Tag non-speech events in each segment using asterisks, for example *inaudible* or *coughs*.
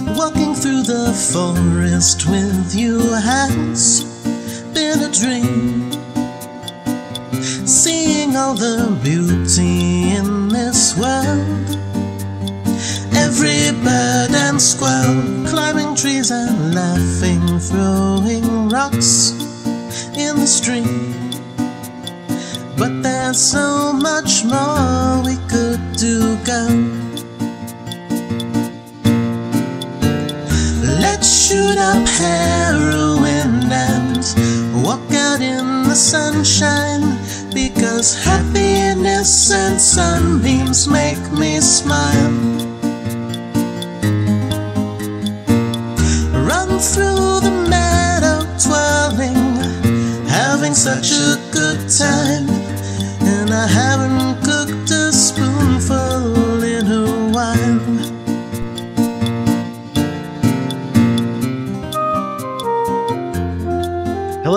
Walking through the forest with you has been a dream. Seeing all the beauty in this world. Every bird and squirrel climbing trees and laughing, throwing rocks in the stream. But there's so much more we could do, girl. Shoot up heroin and walk out in the sunshine because happiness and sunbeams make me smile. Run through the meadow twirling, having such a good time, and I haven't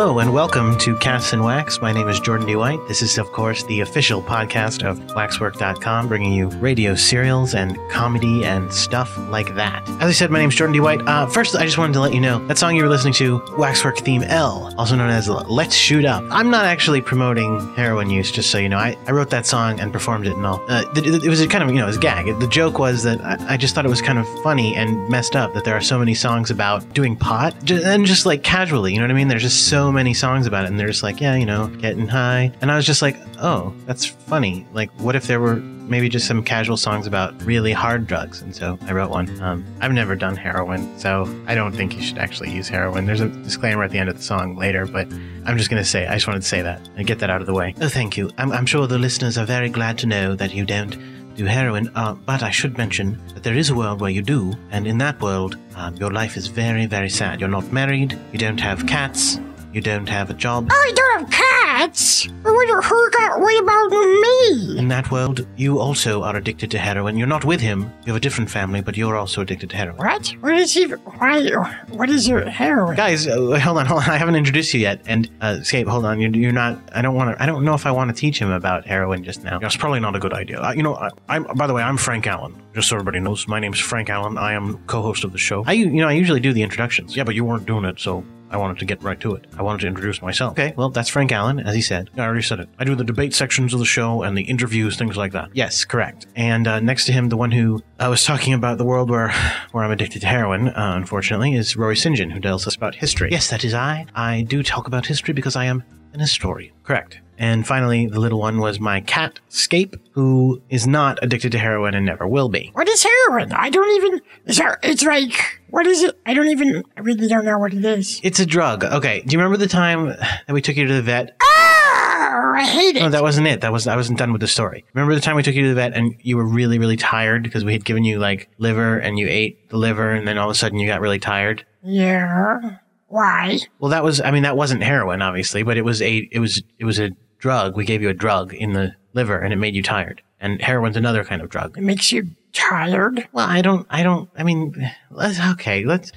Hello and welcome to Cats and Wax. My name is Jordan D. White. This is, of course, the official podcast of Waxwork.com, bringing you radio serials and comedy and stuff like that. As I said, my name is Jordan D. White. Uh, first, I just wanted to let you know that song you were listening to, Waxwork Theme L, also known as Let's Shoot Up. I'm not actually promoting heroin use, just so you know. I, I wrote that song and performed it and all. Uh, it, it was kind of, you know, it was a gag. The joke was that I, I just thought it was kind of funny and messed up that there are so many songs about doing pot, and just like casually, you know what I mean? There's just so many songs about it, and they're just like, yeah, you know, getting high. And I was just like, oh, that's funny. Like, what if there were maybe just some casual songs about really hard drugs? And so I wrote one. Um, I've never done heroin, so I don't think you should actually use heroin. There's a disclaimer at the end of the song later, but I'm just going to say, I just wanted to say that and get that out of the way. Oh, thank you. I'm, I'm sure the listeners are very glad to know that you don't do heroin, uh, but I should mention that there is a world where you do, and in that world, um, your life is very, very sad. You're not married, you don't have cats, you don't have a job. Oh I don't have cats. What, who got, what about me? In that world, you also are addicted to heroin. You're not with him, you have a different family, but you're also addicted to heroin. What? What is he? Why? What is your heroin? Guys, uh, hold on, hold on. I haven't introduced you yet. And uh, Scape, hold on. You're, you're not. I don't want to. I don't know if I want to teach him about heroin just now. That's probably not a good idea. Uh, you know, I, I'm. By the way, I'm Frank Allen. Just so everybody knows, my name's Frank Allen. I am co-host of the show. I, you know, I usually do the introductions. yeah, but you weren't doing it, so I wanted to get right to it. I wanted to introduce myself. Okay, well, that's Frank Allen, as he said. I already said it. I do the debate sections of the show and the interviews, things like that. Yes, correct. And uh, next to him, the one who I was talking about the world where where I'm addicted to heroin, uh, unfortunately, is Rory St. John, who tells us about history. Yes, that is I. I do talk about history because I am an historian. Correct. And finally, the little one was my cat, Scape, who is not addicted to heroin and never will be. What is heroin? I don't even. It's, it's like. What is it? I don't even. I really don't know what it is. It's a drug. Okay, do you remember the time that we took you to the vet? Oh, I hate it. No, that wasn't it. That was I wasn't done with the story. Remember the time we took you to the vet and you were really, really tired because we had given you like liver and you ate the liver and then all of a sudden you got really tired. yeah. Why? Well, that was I mean that wasn't heroin obviously, but it was a it was it was a drug. We gave you a drug in the liver and it made you tired. And heroin's another kind of drug. It makes you tired. Well, I don't I don't I mean let's okay, let's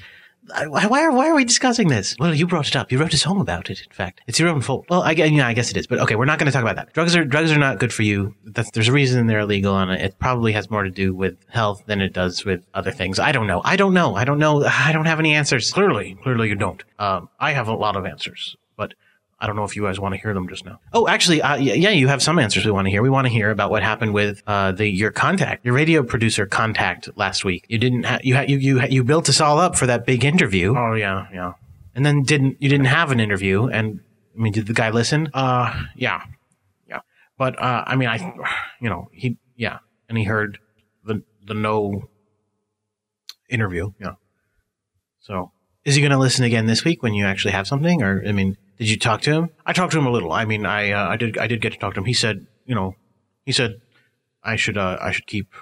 why, are why are we discussing this? Well, you brought it up. You wrote a song about it. In fact, it's your own fault. Well, I, yeah, I guess it is. But okay, we're not going to talk about that. Drugs are drugs are not good for you. That's, there's a reason they're illegal, and it probably has more to do with health than it does with other things. I don't know. I don't know. I don't know. I don't have any answers. Clearly, clearly you don't. Um, I have a lot of answers, but I don't know if you guys want to hear them just now. Oh, actually, uh, yeah, you have some answers we want to hear. We want to hear about what happened with uh, the your contact, your radio producer contact last week. You didn't ha- you ha- you you you built us all up for that big interview, Oh yeah, yeah. and then didn't you didn't have an interview? And I mean, did the guy listen? Uh, yeah, yeah. But uh, I mean, I, you know, he, yeah, and he heard the the no interview. Yeah. So Is he going to listen again this week when you actually have something? Or I mean, did you talk to him? I talked to him a little. I mean, I uh, I did I did get to talk to him. He said, you know, he said I should uh, I should keep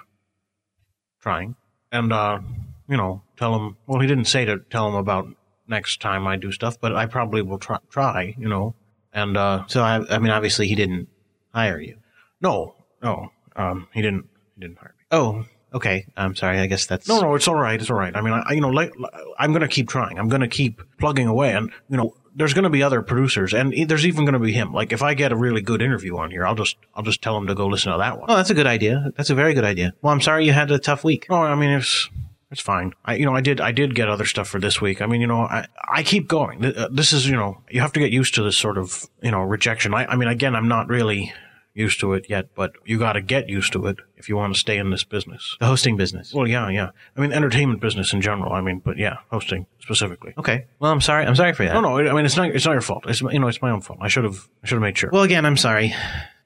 trying and uh, you know tell him. Well, he didn't say to tell him about next time I do stuff, but I probably will try. Try, you know, and uh, So I, I mean, obviously he didn't hire you. no, no, um, he didn't he didn't hire me. Oh, okay. I'm sorry. I guess that's No, no, it's all right. It's all right. I mean, I, you know, like, I'm going to keep trying. I'm going to keep plugging away, and you know, there's going to be other producers, and there's even going to be him. Like, if I get a really good interview on here, I'll just, I'll just tell him to go listen to that one. Oh, that's a good idea. That's a very good idea. Well, I'm sorry you had a tough week. Oh, I mean, it's, It's fine. I, you know, I did, I did get other stuff for this week. I mean, you know, I, I keep going. Uh, This is, you know, you have to get used to this sort of, you know, rejection. I, I mean, again, I'm not really used to it yet, but you got to get used to it if you want to stay in this business. The hosting business. Well, yeah, yeah. I mean, entertainment business in general. I mean, but yeah, hosting specifically. Okay. Well, I'm sorry. I'm sorry for that. No, no. I mean, it's not. It's not your fault. It's you know, it's my own fault. I should have. I should have made sure. Well, again, I'm sorry.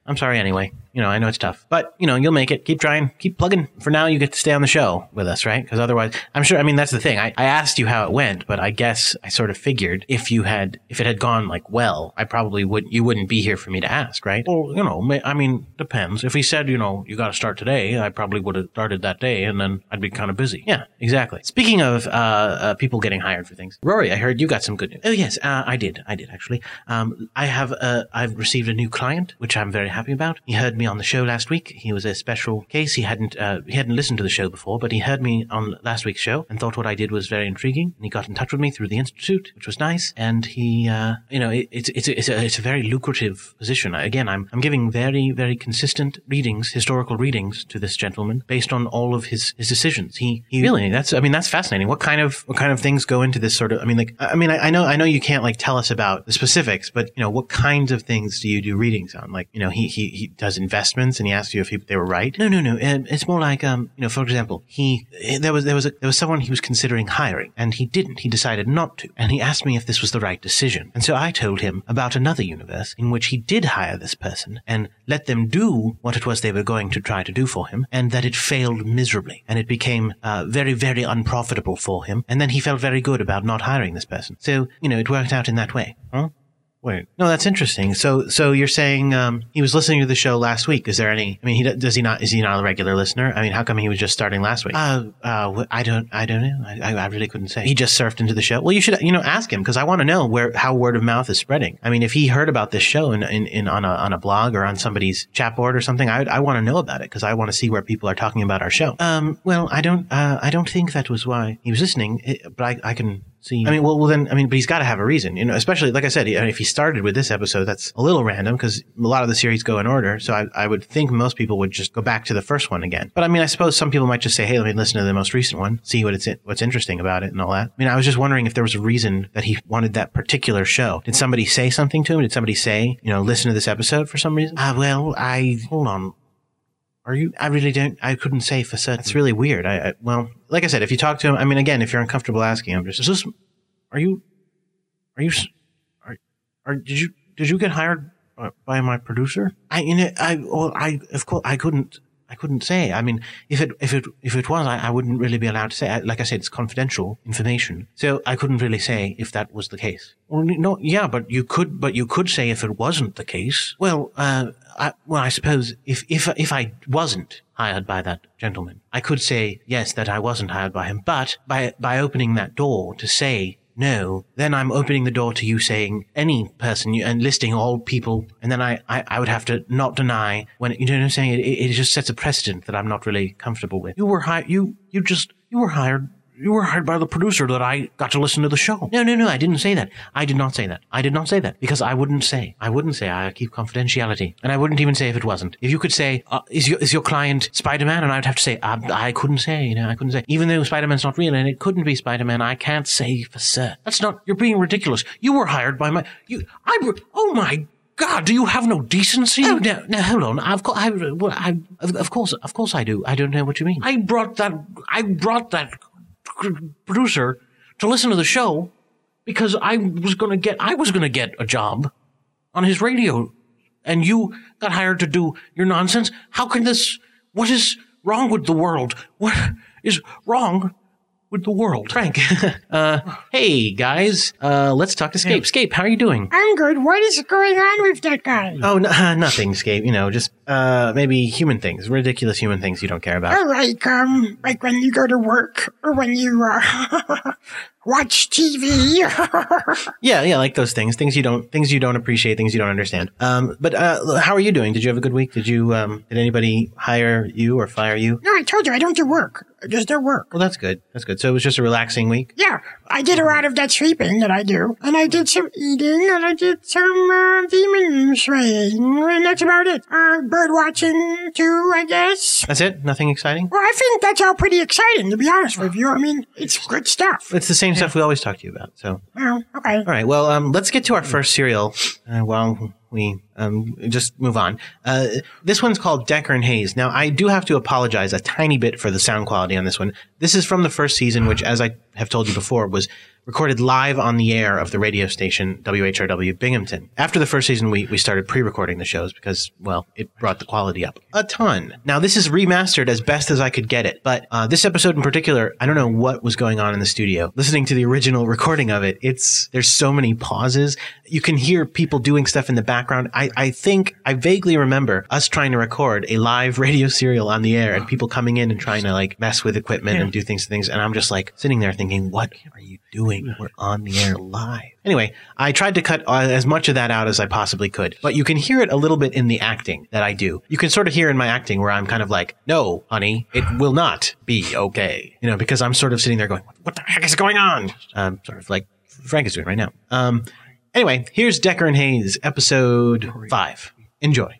I'm sorry anyway. You know, I know it's tough, but you know, you'll make it. Keep trying, keep plugging. For now, you get to stay on the show with us, right? Because otherwise, I'm sure. I mean, that's the thing. I, I asked you how it went, but I guess I sort of figured if you had, if it had gone like well, I probably wouldn't. You wouldn't be here for me to ask, right? Well, you know, I mean, depends. If he said, you know, you got to start today, I probably would have started that day, and then I'd be kind of busy. Yeah, exactly. Speaking of uh, uh, people getting hired for things, Rory, I heard you got some good news. Oh yes, uh, I did. I did actually. Um, I have. Uh, I've received a new client, which I'm very happy about. He heard me on the show last week. He was a special case. He hadn't. Uh, he hadn't listened to the show before, but he heard me on last week's show and thought what I did was very intriguing. And he got in touch with me through the institute, which was nice. And he, uh, you know, it, it's it's a, it's a it's a very lucrative position. Again, I'm I'm giving very very consistent readings, historical readings to this gentleman based on all of his his decisions. He he really that's I mean that's fascinating. What kind of what kind of things go into this sort of? I mean, like I I mean I, I know I know you can't like tell us about the specifics, but you know what kinds of things do you do readings on? Like you know he he he does investments and he asks you if he, they were right. No no no. Um, it's more like um you know for example he there was there was a, there was someone he was considering hiring and he didn't. He decided not to, and he asked me if this was the right decision. And so I told him about another universe in which he did hire this person and let them do what it was they were going to try to do for him, and that it failed miserably, and it became uh, very, very unprofitable for him. And then he felt very good about not hiring this person. So you know, it worked out in that way. Huh? Wait. No, that's interesting. So, so you're saying um, he was listening to the show last week? Is there any? I mean, he does he not? Is he not a regular listener? I mean, how come he was just starting last week? Uh, uh, I don't, I don't know. I, I really couldn't say. He just surfed into the show. Well, you should, you know, ask him because I want to know where how word of mouth is spreading. I mean, if he heard about this show in, in, in on a on a blog or on somebody's chat board or something, I I want to know about it because I want to see where people are talking about our show. Um, well, I don't, uh, I don't think that was why he was listening, but I, I can I mean, well, well, then, I mean, but he's got to have a reason, you know. Especially, like I said, if he started with this episode, that's a little random because a lot of the series go in order. So I, I would think most people would just go back to the first one again. But I mean, I suppose some people might just say, "Hey, let me listen to the most recent one, see what it's what's interesting about it, and all that." I mean, I was just wondering if there was a reason that he wanted that particular show. Did somebody say something to him? Did somebody say, you know, listen to this episode for some reason? Ah, well, I hold on. Are you? I really don't. I couldn't say for certain. It's really weird. I, I well, like I said, if you talk to him, I mean, again, if you're uncomfortable asking him, just is this? Are you? Are you? Are? Are? Did you? Did you get hired by, my producer? I. You know, I. Well, I. Of course, I couldn't. I couldn't say. I mean, if it if it if it was, I, I wouldn't really be allowed to say. I, like I said, it's confidential information, so I couldn't really say if that was the case. Well, no, yeah, but you could, but you could say if it wasn't the case. Well, uh, I, well, I suppose if if if I wasn't hired by that gentleman, I could say yes that I wasn't hired by him. But by by opening that door to say no, then I'm opening the door to you saying any person you, and listing all people, and then I, I, I would have to not deny when you know what I'm saying. It, it just sets a precedent that I'm not really comfortable with. You were hired. You you just you were hired. You were hired by the producer that I got to listen to the show. No, no, no. I didn't say that. I did not say that. I did not say that because I wouldn't say. I wouldn't say. I keep confidentiality, and I wouldn't even say if it wasn't. If you could say, uh, "Is your is your client Spider Man?" and I'd have to say, uh, "I couldn't say." You know, I couldn't say. Even though Spider Man's not real and it couldn't be Spider Man, I can't say for certain. That's not. You're being ridiculous. You were hired by my. You. I. Oh my. God, do you have no decency? Oh no, no, hold on. Of course, I, well, I, of, of course, of course, I do. I don't know what you mean. I brought that. I brought that producer to listen to the show because I was going to get. I was going to get a job on his radio, and you got hired to do your nonsense. How can this? What is wrong with the world? What is wrong with the world? Frank, *laughs* uh, hey guys, uh, let's talk to Scape. Scape, how are you doing? I'm good. What is going on with that guy? Oh, no, uh, nothing, Scape. You know, just uh, maybe human things, ridiculous human things you don't care about. Oh, like, um, like when you go to work or when you, uh, *laughs* watch TV. *laughs* Yeah, yeah, like those things, things you don't, things you don't appreciate, things you don't understand. Um, but uh, how are you doing? Did you have a good week? Did you, um, did anybody hire you or fire you? no, I told you I don't do work. Just at work. Well, that's good. That's good. So it was just a relaxing week. Yeah, I did a lot of that sleeping that I do, and I did some eating, and I did some uh, demon slaying, and that's about it. Uh, bird watching too, I guess. That's it. Nothing exciting. Well, I think that's all pretty exciting, to be honest with you. I mean, it's good stuff. It's the same stuff we always talk to you about. So, Well, okay. all right. Well, um, let's get to our first serial. Uh, while we um, just move on. Uh, this one's called Decker and Hayes. Now, I do have to apologize a tiny bit for the sound quality on this one. This is from the first season, which, as I have told you before, was recorded live on the air of the radio station WHRW Binghamton. After the first season, we, we started pre-recording the shows because, well, it brought the quality up a ton. Now, this is remastered as best as I could get it, but uh, this episode in particular, I don't know what was going on in the studio. Listening to the original recording of it, it's there's so many pauses. You can hear people doing stuff in the background. I, I think I vaguely remember us trying to record a live *laughs* radio serial on the air and people coming in and trying to like mess with equipment and do things to things. And I'm just like sitting there thinking, what are you doing? We're on the air live. Anyway, I tried to cut uh, as much of that out as I possibly could, but you can hear it a little bit in the acting that I do. You can sort of hear in my acting where I'm kind of like, no, honey, it will not be okay. You know, because I'm sort of sitting there going, what the heck is going on? Um, sort of like Frank is doing right now. Um, anyway, here's Decker and Hayes, episode five. Enjoy.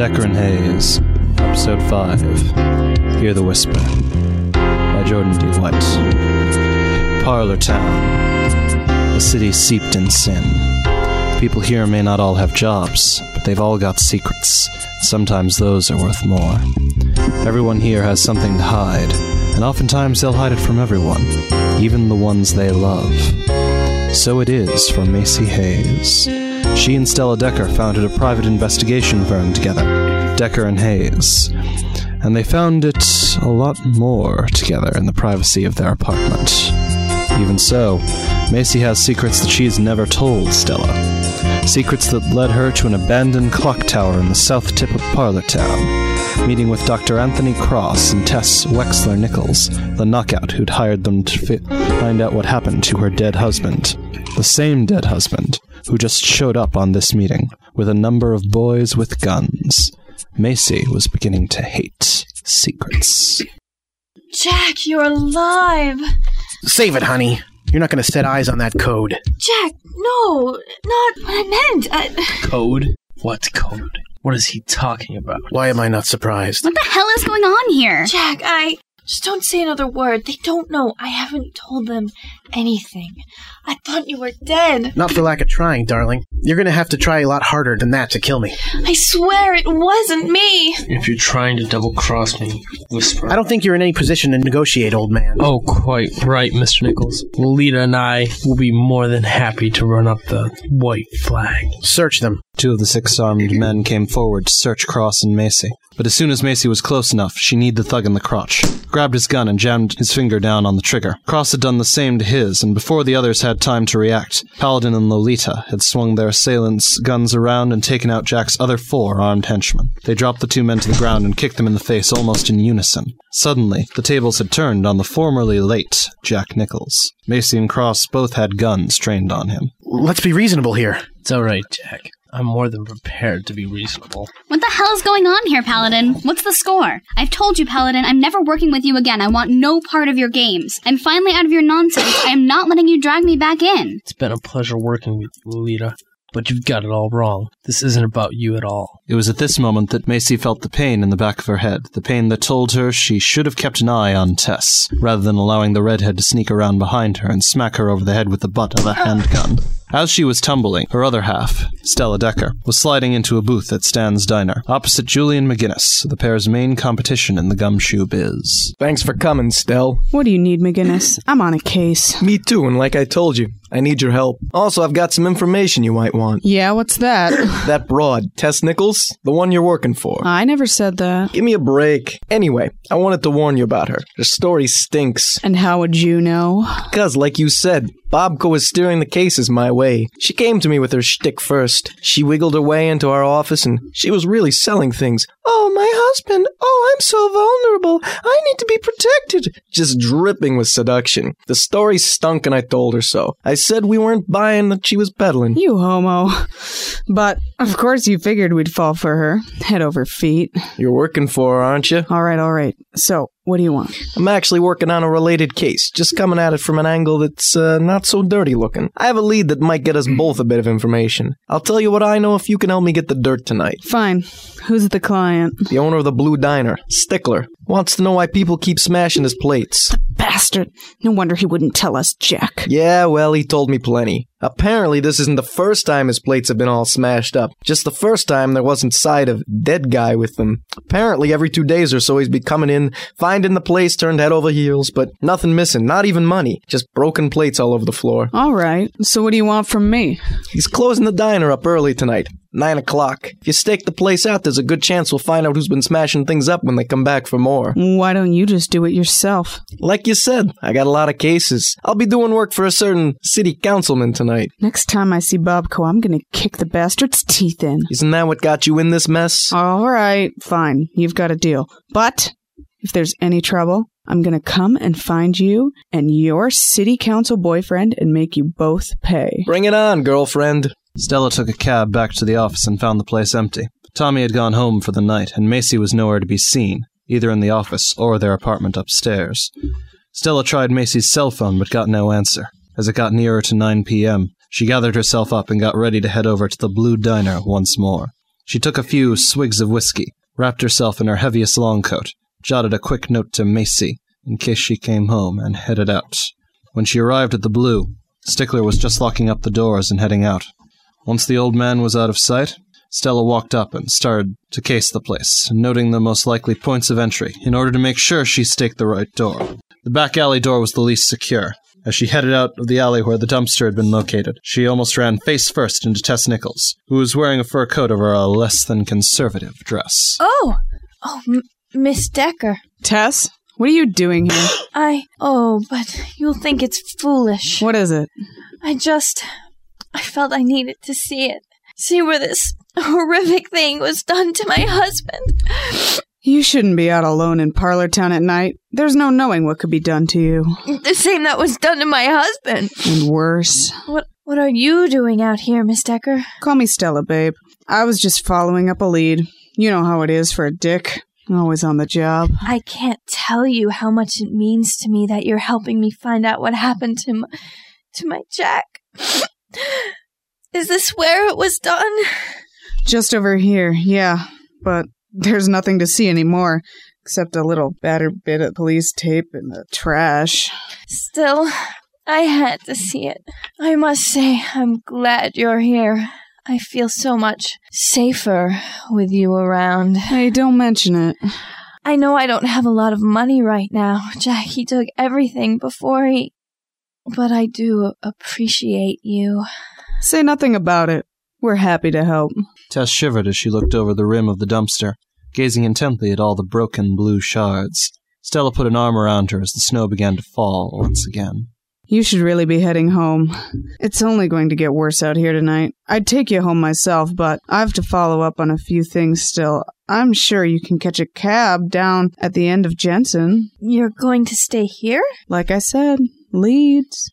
Decker and Hayes, Episode 5 Hear the Whisper by Jordan D. White. Parlor Town, a city steeped in sin. The people here may not all have jobs, but they've all got secrets. Sometimes those are worth more. Everyone here has something to hide, and oftentimes they'll hide it from everyone, even the ones they love. So it is for Macy Hayes. She and Stella Decker founded a private investigation firm together, Decker and Hayes, and they found it a lot more together in the privacy of their apartment. Even so, Macy has secrets that she's never told Stella. Secrets that led her to an abandoned clock tower in the south tip of Parlor Town, meeting with Dr. Anthony Cross and Tess Wexler Nichols, the knockout who'd hired them to fi- find out what happened to her dead husband. The same dead husband who just showed up on this meeting with a number of boys with guns. Macy was beginning to hate secrets. Jack, you're alive! Save it, honey. You're not going to set eyes on that code. Jack, no, not what I meant. I, Code? What code? What is he talking about? Why am I not surprised? What the hell is going on here? Jack, I. Just don't say another word. They don't know. I haven't told them anything. I thought you were dead. Not for lack of trying, darling. You're going to have to try a lot harder than that to kill me. I swear it wasn't me. If you're trying to double cross me, whisper. I don't think you're in any position to negotiate, old man. Oh, quite right, Mr. Nichols. Lolita and I will be more than happy to run up the white flag. Search them. Two of the six armed men came forward to search Cross and Macy. But as soon as Macy was close enough, she kneed the thug in the crotch, grabbed his gun, and jammed his finger down on the trigger. Cross had done the same to his, and before the others had time to react, Paladin and Lolita had swung their assailants' guns around and taken out Jack's other four armed henchmen. They dropped the two men to the ground and kicked them in the face almost in unison. Suddenly, the tables had turned on the formerly late Jack Nichols. Macy and Cross both had guns trained on him. Let's be reasonable here. It's alright, Jack. I'm more than prepared to be reasonable. What the hell's going on here, Paladin? What's the score? I've told you, Paladin, I'm never working with you again. I want no part of your games. I'm finally out of your nonsense. I am not letting you drag me back in. It's been a pleasure working with you, Lolita. But you've got it all wrong. This isn't about you at all. It was at this moment that Macy felt the pain in the back of her head, the pain that told her she should have kept an eye on Tess, rather than allowing the redhead to sneak around behind her and smack her over the head with the butt of a handgun. As she was tumbling, her other half, Stella Decker, was sliding into a booth at Stan's Diner, opposite Julian McGinnis, the pair's main competition in the gumshoe biz. Thanks for coming, Stell. What do you need, McGinnis? I'm on a case. Me too, and like I told you, I need your help. Also, I've got some information you might want. Yeah, what's that? *coughs* That broad, Tess Nichols, the one you're working for. I never said that. Give me a break. Anyway, I wanted to warn you about her. Her story stinks. And how would you know? Because, like you said, Bobco is steering the cases my way way. She came to me with her shtick first. She wiggled her way into our office and she was really selling things. Oh, my husband. Oh, I'm so vulnerable. I need to be protected. Just dripping with seduction. The story stunk and I told her so. I said we weren't buying that she was peddling. You homo. But, of course, you figured we'd fall for her. Head over feet. You're working for her, aren't you? All right, all right. So, what do you want? I'm actually working on a related case, just coming at it from an angle that's uh, not so dirty looking. I have a lead that might get us both a bit of information. I'll tell you what I know if you can help me get the dirt tonight. Fine. Who's the client? The owner of the Blue Diner, Stickler, wants to know why people keep smashing his plates. The bastard. No wonder he wouldn't tell us, Jack. Yeah, well, he told me plenty. Apparently, this isn't the first time his plates have been all smashed up. Just the first time there wasn't sight of dead guy with them. Apparently, every two days or so he's be coming in, finding the place turned head over heels, but nothing missing, not even money. Just broken plates all over the floor. All right. So, what do you want from me? He's closing the diner up early tonight. Nine o'clock. If you stake the place out, there's a good chance we'll find out who's been smashing things up when they come back for more. Why don't you just do it yourself? Like you said, I got a lot of cases. I'll be doing work for a certain city councilman tonight. Next time I see Bobco, I'm gonna kick the bastard's teeth in. Isn't that what got you in this mess? All right, fine. You've got a deal. But if there's any trouble, I'm gonna come and find you and your city council boyfriend and make you both pay. Bring it on, girlfriend. Stella took a cab back to the office and found the place empty. Tommy had gone home for the night, and Macy was nowhere to be seen, either in the office or their apartment upstairs. Stella tried Macy's cell phone but got no answer. As it got nearer to 9 p.m., she gathered herself up and got ready to head over to the Blue Diner once more. She took a few swigs of whiskey, wrapped herself in her heaviest long coat, jotted a quick note to Macy in case she came home, and headed out. When she arrived at the Blue, Stickler was just locking up the doors and heading out. Once the old man was out of sight, Stella walked up and started to case the place, noting the most likely points of entry in order to make sure she staked the right door. The back alley door was the least secure. As she headed out of the alley where the dumpster had been located, she almost ran face first into Tess Nichols, who was wearing a fur coat over a less than conservative dress. Oh, oh, M- Miss Decker. Tess, what are you doing here? I. Oh, but you'll think it's foolish. What is it? I just. I felt I needed to see it. See where this horrific thing was done to my husband. You shouldn't be out alone in Parlor Town at night. There's no knowing what could be done to you. The same that was done to my husband. And worse. What what are you doing out here, Miss Decker? Call me Stella, babe. I was just following up a lead. You know how it is for a dick. Always on the job. I can't tell you how much it means to me that you're helping me find out what happened to my, to my Jack. Is this where it was done? Just over here, yeah. But there's nothing to see anymore, except a little battered bit of police tape in the trash. Still, I had to see it. I must say, I'm glad you're here. I feel so much safer with you around. Hey, don't mention it. I know I don't have a lot of money right now. Jackie took everything before he. But I do appreciate you. Say nothing about it. We're happy to help. Tess shivered as she looked over the rim of the dumpster, gazing intently at all the broken blue shards. Stella put an arm around her as the snow began to fall once again. You should really be heading home. It's only going to get worse out here tonight. I'd take you home myself, but I have to follow up on a few things still. I'm sure you can catch a cab down at the end of Jensen. You're going to stay here? Like I said, leads.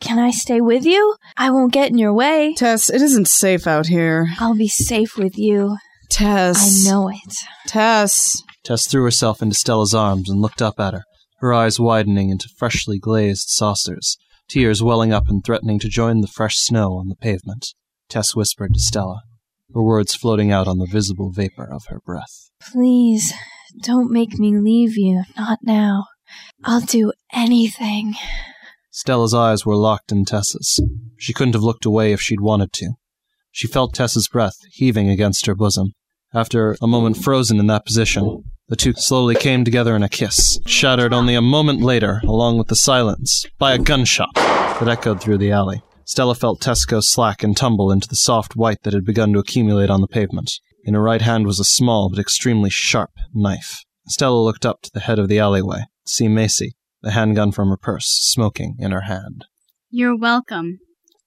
Can I stay with you? I won't get in your way. Tess, it isn't safe out here. I'll be safe with you. Tess. I know it. Tess. Tess threw herself into Stella's arms and looked up at her, her eyes widening into freshly glazed saucers, tears welling up and threatening to join the fresh snow on the pavement. Tess whispered to Stella, her words floating out on the visible vapor of her breath. Please, don't make me leave you. Not now. I'll do anything. Stella's eyes were locked in Tess's. She couldn't have looked away if she'd wanted to. She felt Tess's breath heaving against her bosom. After a moment frozen in that position, the two slowly came together in a kiss, shattered only a moment later, along with the silence, by a gunshot that echoed through the alley. Stella felt Tess go slack and tumble into the soft white that had begun to accumulate on the pavement. In her right hand was a small but extremely sharp knife. Stella looked up to the head of the alleyway see Macy, the handgun from her purse, smoking in her hand. You're welcome.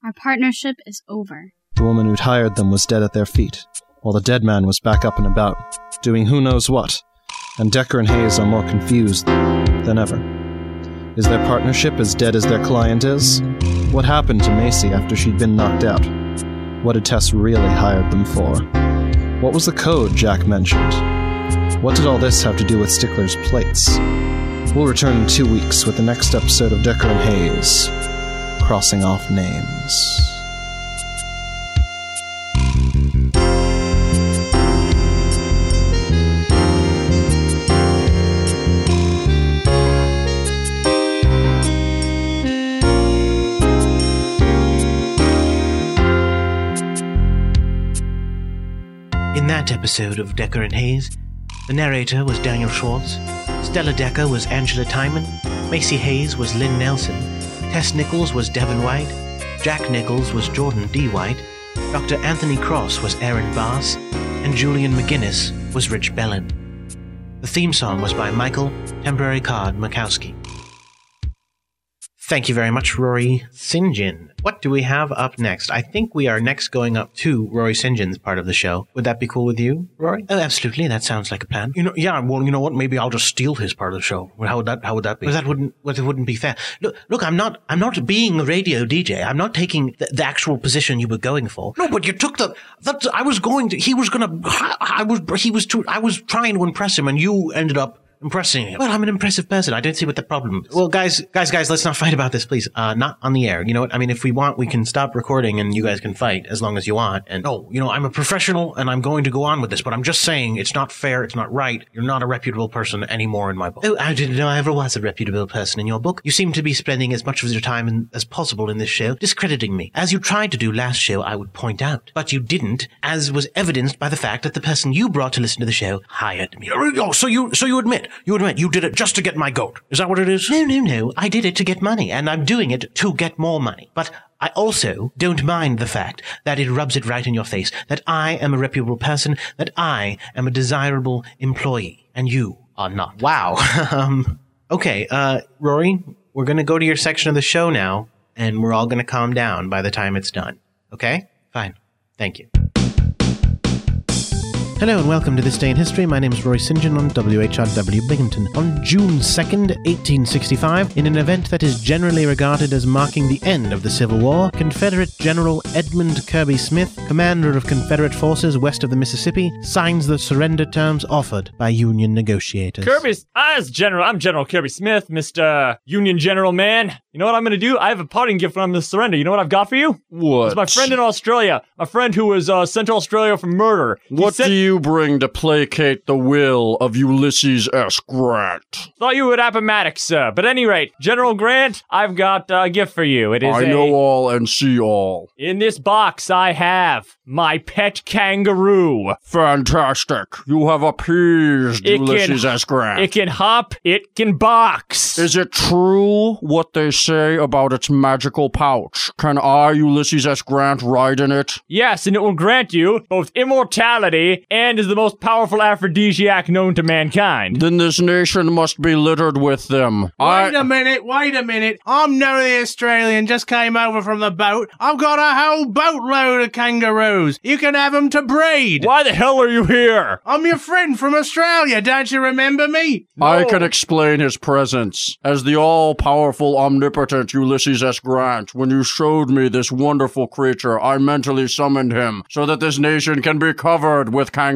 Our partnership is over. The woman who'd hired them was dead at their feet, while the dead man was back up and about, doing who knows what, and Decker and Hayes are more confused than ever. Is their partnership as dead as their client is? What happened to Macy after she'd been knocked out? What had Tess really hired them for? What was the code Jack mentioned? What did all this have to do with Stickler's plates? We'll return in two weeks with the next episode of Decker and Hayes Crossing Off Names. In that episode of Decker and Hayes, the narrator was Daniel Schwartz, Stella Decker was Angela Timon, Macy Hayes was Lynn Nelson, Tess Nichols was Devon White, Jack Nichols was Jordan D. White, Dr. Anthony Cross was Aaron Bass, and Julian McGinnis was Rich Bellin. The theme song was by Michael Temporary Card Makowski. Thank you very much, Rory St. John. What do we have up next? I think we are next going up to Rory St. John's part of the show. Would that be cool with you, Rory? Oh, absolutely. That sounds like a plan. You know, yeah. Well, you know what? Maybe I'll just steal his part of the show. Well, How would that? How would that be? Well, that wouldn't. Well, it wouldn't be fair. Look, look. I'm not. I'm not being a radio DJ. I'm not taking the, the actual position you were going for. No, but you took the. That I was going to. He was gonna. I was. He was too. I was trying to impress him, and you ended up impressing him. Well, I'm an impressive person. I don't see what the problem is. Well, guys, guys, guys, let's not fight about this, please. Uh, not on the air. You know what? I mean, if we want, we can stop recording and you guys can fight as long as you want. And No, you know, I'm a professional and I'm going to go on with this, but I'm just saying it's not fair. It's not right. You're not a reputable person anymore in my book. Oh, I didn't know I ever was a reputable person in your book. You seem to be spending as much of your time in, as possible in this show discrediting me, as you tried to do last show, I would point out. But you didn't, as was evidenced by the fact that the person you brought to listen to the show hired me. Oh, so you, so you admit, you admit you did it just to get my goat. Is that what it is? No, no, no. I did it to get money, and I'm doing it to get more money. But I also don't mind the fact that it rubs it right in your face that I am a reputable person, that I am a desirable employee, and you are not. Wow. *laughs* um, okay, uh, Rory, we're going to go to your section of the show now, and we're all going to calm down by the time it's done. Okay? Fine. Thank you. Hello and welcome to This Day in History. My name is Roy St. John on WHRW Binghamton. On June 2nd, 1865, in an event that is generally regarded as marking the end of the Civil War, Confederate General Edmund Kirby Smith, commander of Confederate forces west of the Mississippi, signs the surrender terms offered by Union negotiators. Kirby, as General, I'm General Kirby Smith, Mr. Union General Man. You know what I'm going to do? I have a parting gift when I'm going to surrender. You know what I've got for you? What? It's my friend in Australia, a friend who was uh, sent to Australia for murder. He What sent- do you bring to placate the will of Ulysses S. Grant? Thought you would Appomattox, sir. But any rate, General Grant, I've got uh, a gift for you. It is I a- know all and see all. In this box, I have my pet kangaroo. Fantastic. You have appeased It can- Ulysses S. Grant. It can hop, it can box. Is it true what they say about its magical pouch? Can I, Ulysses S. Grant, ride in it? Yes, and it will grant you both immortality and is the most powerful aphrodisiac known to mankind. Then this nation must be littered with them. Wait I. a minute, wait a minute. I'm none of the Australian, just came over from the boat. I've got a whole boatload of kangaroos. You can have them to breed. Why the hell are you here? I'm your friend from Australia, don't you remember me? I can explain his presence. As the all powerful, omnipotent Ulysses S. Grant, when you showed me this wonderful creature, I mentally summoned him so that this nation can be covered with kangaroos.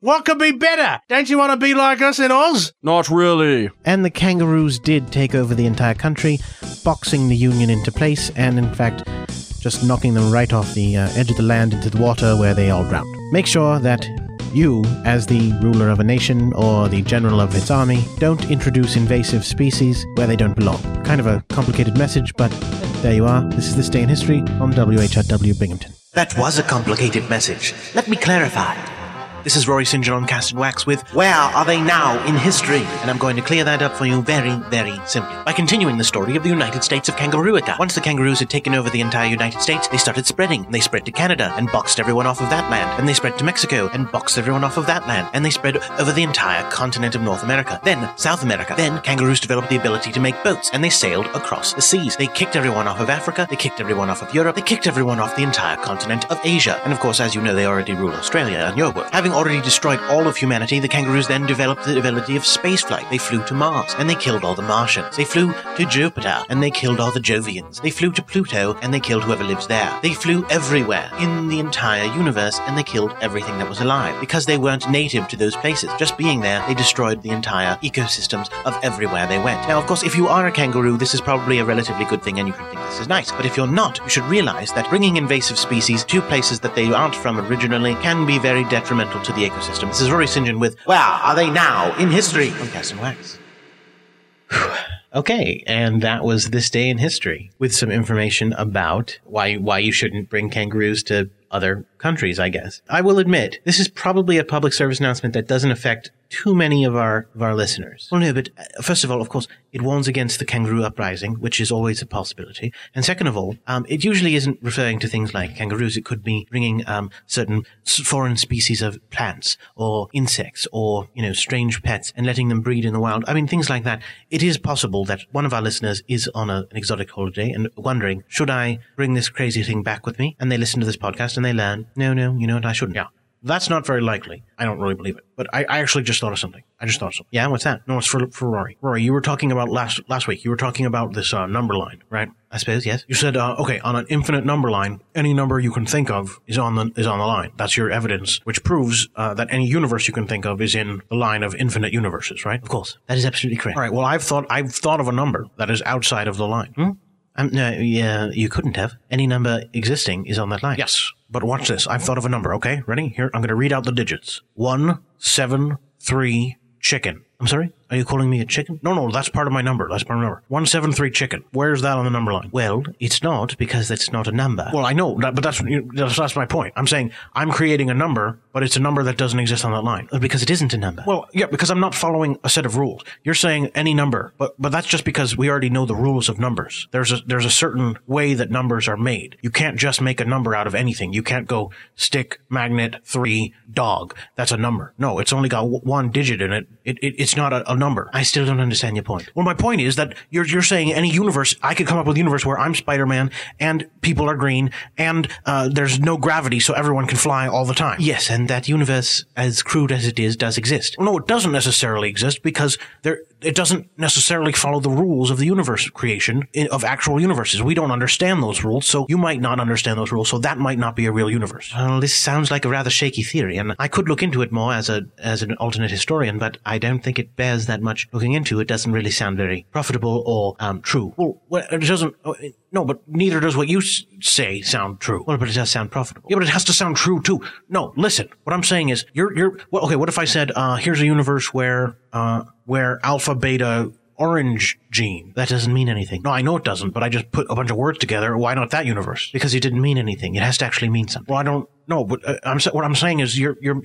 What could be better? Don't you want to be like us in Oz? Not really. And the kangaroos did take over the entire country, boxing the Union into place, and in fact, just knocking them right off the uh, edge of the land into the water where they all drowned. Make sure that you, as the ruler of a nation or the general of its army, don't introduce invasive species where they don't belong. Kind of a complicated message, but there you are. This is This Day in History on WHRW Binghamton. That was a complicated message. Let me clarify. This is Rory St. John Cast and Wax with Where Are They Now in History? And I'm going to clear that up for you very, very simply by continuing the story of the United States of Kangarooika. Once the kangaroos had taken over the entire United States, they started spreading. They spread to Canada and boxed everyone off of that land. And they spread to Mexico and boxed everyone off of that land. And they spread over the entire continent of North America. Then South America. Then kangaroos developed the ability to make boats and they sailed across the seas. They kicked everyone off of Africa. They kicked everyone off of Europe. They kicked everyone off the entire continent of Asia. And of course, as you know, they already rule Australia and your world. Having already destroyed all of humanity, the kangaroos then developed the ability of spaceflight. They flew to Mars and they killed all the Martians. They flew to Jupiter and they killed all the Jovians. They flew to Pluto and they killed whoever lives there. They flew everywhere in the entire universe and they killed everything that was alive because they weren't native to those places. Just being there, they destroyed the entire ecosystems of everywhere they went. Now, of course, if you are a kangaroo, this is probably a relatively good thing and you can think this is nice. But if you're not, you should realize that bringing invasive species to places that they aren't from originally can be very detrimental to the ecosystem. This is Rory St. John with Where Are They Now in History on Cast Wax. Okay, and that was this day in history with some information about why why you shouldn't bring kangaroos to other countries, I guess. I will admit, this is probably a public service announcement that doesn't affect too many of our of our listeners. Well, no, but uh, first of all, of course, it warns against the kangaroo uprising, which is always a possibility. And second of all, um, it usually isn't referring to things like kangaroos. It could be bringing um, certain foreign species of plants or insects or you know strange pets and letting them breed in the wild. I mean, things like that. It is possible that one of our listeners is on a, an exotic holiday and wondering, should I bring this crazy thing back with me? And they listen to this podcast and they learn, no, no, you know what, I shouldn't. Yeah. That's not very likely. I don't really believe it. But I, I actually just thought of something. I just thought of something. Yeah, what's that? No, it's for, for Rory. Rory, you were talking about last last week. You were talking about this uh, number line, right? I suppose yes. You said, uh, okay, on an infinite number line, any number you can think of is on the is on the line. That's your evidence, which proves uh, that any universe you can think of is in the line of infinite universes, right? Of course, that is absolutely correct. All right. Well, I've thought I've thought of a number that is outside of the line. Hmm? Um, no, yeah, you couldn't have. Any number existing is on that line. Yes, but watch this. I've thought of a number. Okay, ready? Here, I'm going to read out the digits. One, seven, three, chicken. I'm sorry? Are you calling me a chicken? No, no, that's part of my number. That's part of my number. 173 chicken. Where's that on the number line? Well, it's not because it's not a number. Well, I know, that, but that's, that's, that's my point. I'm saying I'm creating a number, but it's a number that doesn't exist on that line. Uh, because it isn't a number. Well, yeah, because I'm not following a set of rules. You're saying any number, but, but that's just because we already know the rules of numbers. There's a, there's a certain way that numbers are made. You can't just make a number out of anything. You can't go stick, magnet, three, dog. That's a number. No, it's only got one digit in it. It, it. It's not a, a number. I still don't understand your point. Well, my point is that you're, you're saying any universe, I could come up with a universe where I'm Spider-Man and people are green and, uh, there's no gravity so everyone can fly all the time. Yes, and that universe, as crude as it is, does exist. Well, no, it doesn't necessarily exist because there, it doesn't necessarily follow the rules of the universe creation of actual universes. We don't understand those rules, so you might not understand those rules, so that might not be a real universe. Well, this sounds like a rather shaky theory, and I could look into it more as a as an alternate historian, but I don't think it bears that much looking into. It doesn't really sound very profitable or um, true. Well, it doesn't. oh, it- No, but neither does what you s- say sound true. Well, but it does sound profitable. Yeah, but it has to sound true too. No, listen. What I'm saying is, you're you're. Well, okay. What if I said, uh, here's a universe where uh, where alpha beta orange gene. That doesn't mean anything. No, I know it doesn't, but I just put a bunch of words together. Why not that universe? Because it didn't mean anything. It has to actually mean something. Well, I don't know, but uh, I'm what I'm saying is you're you're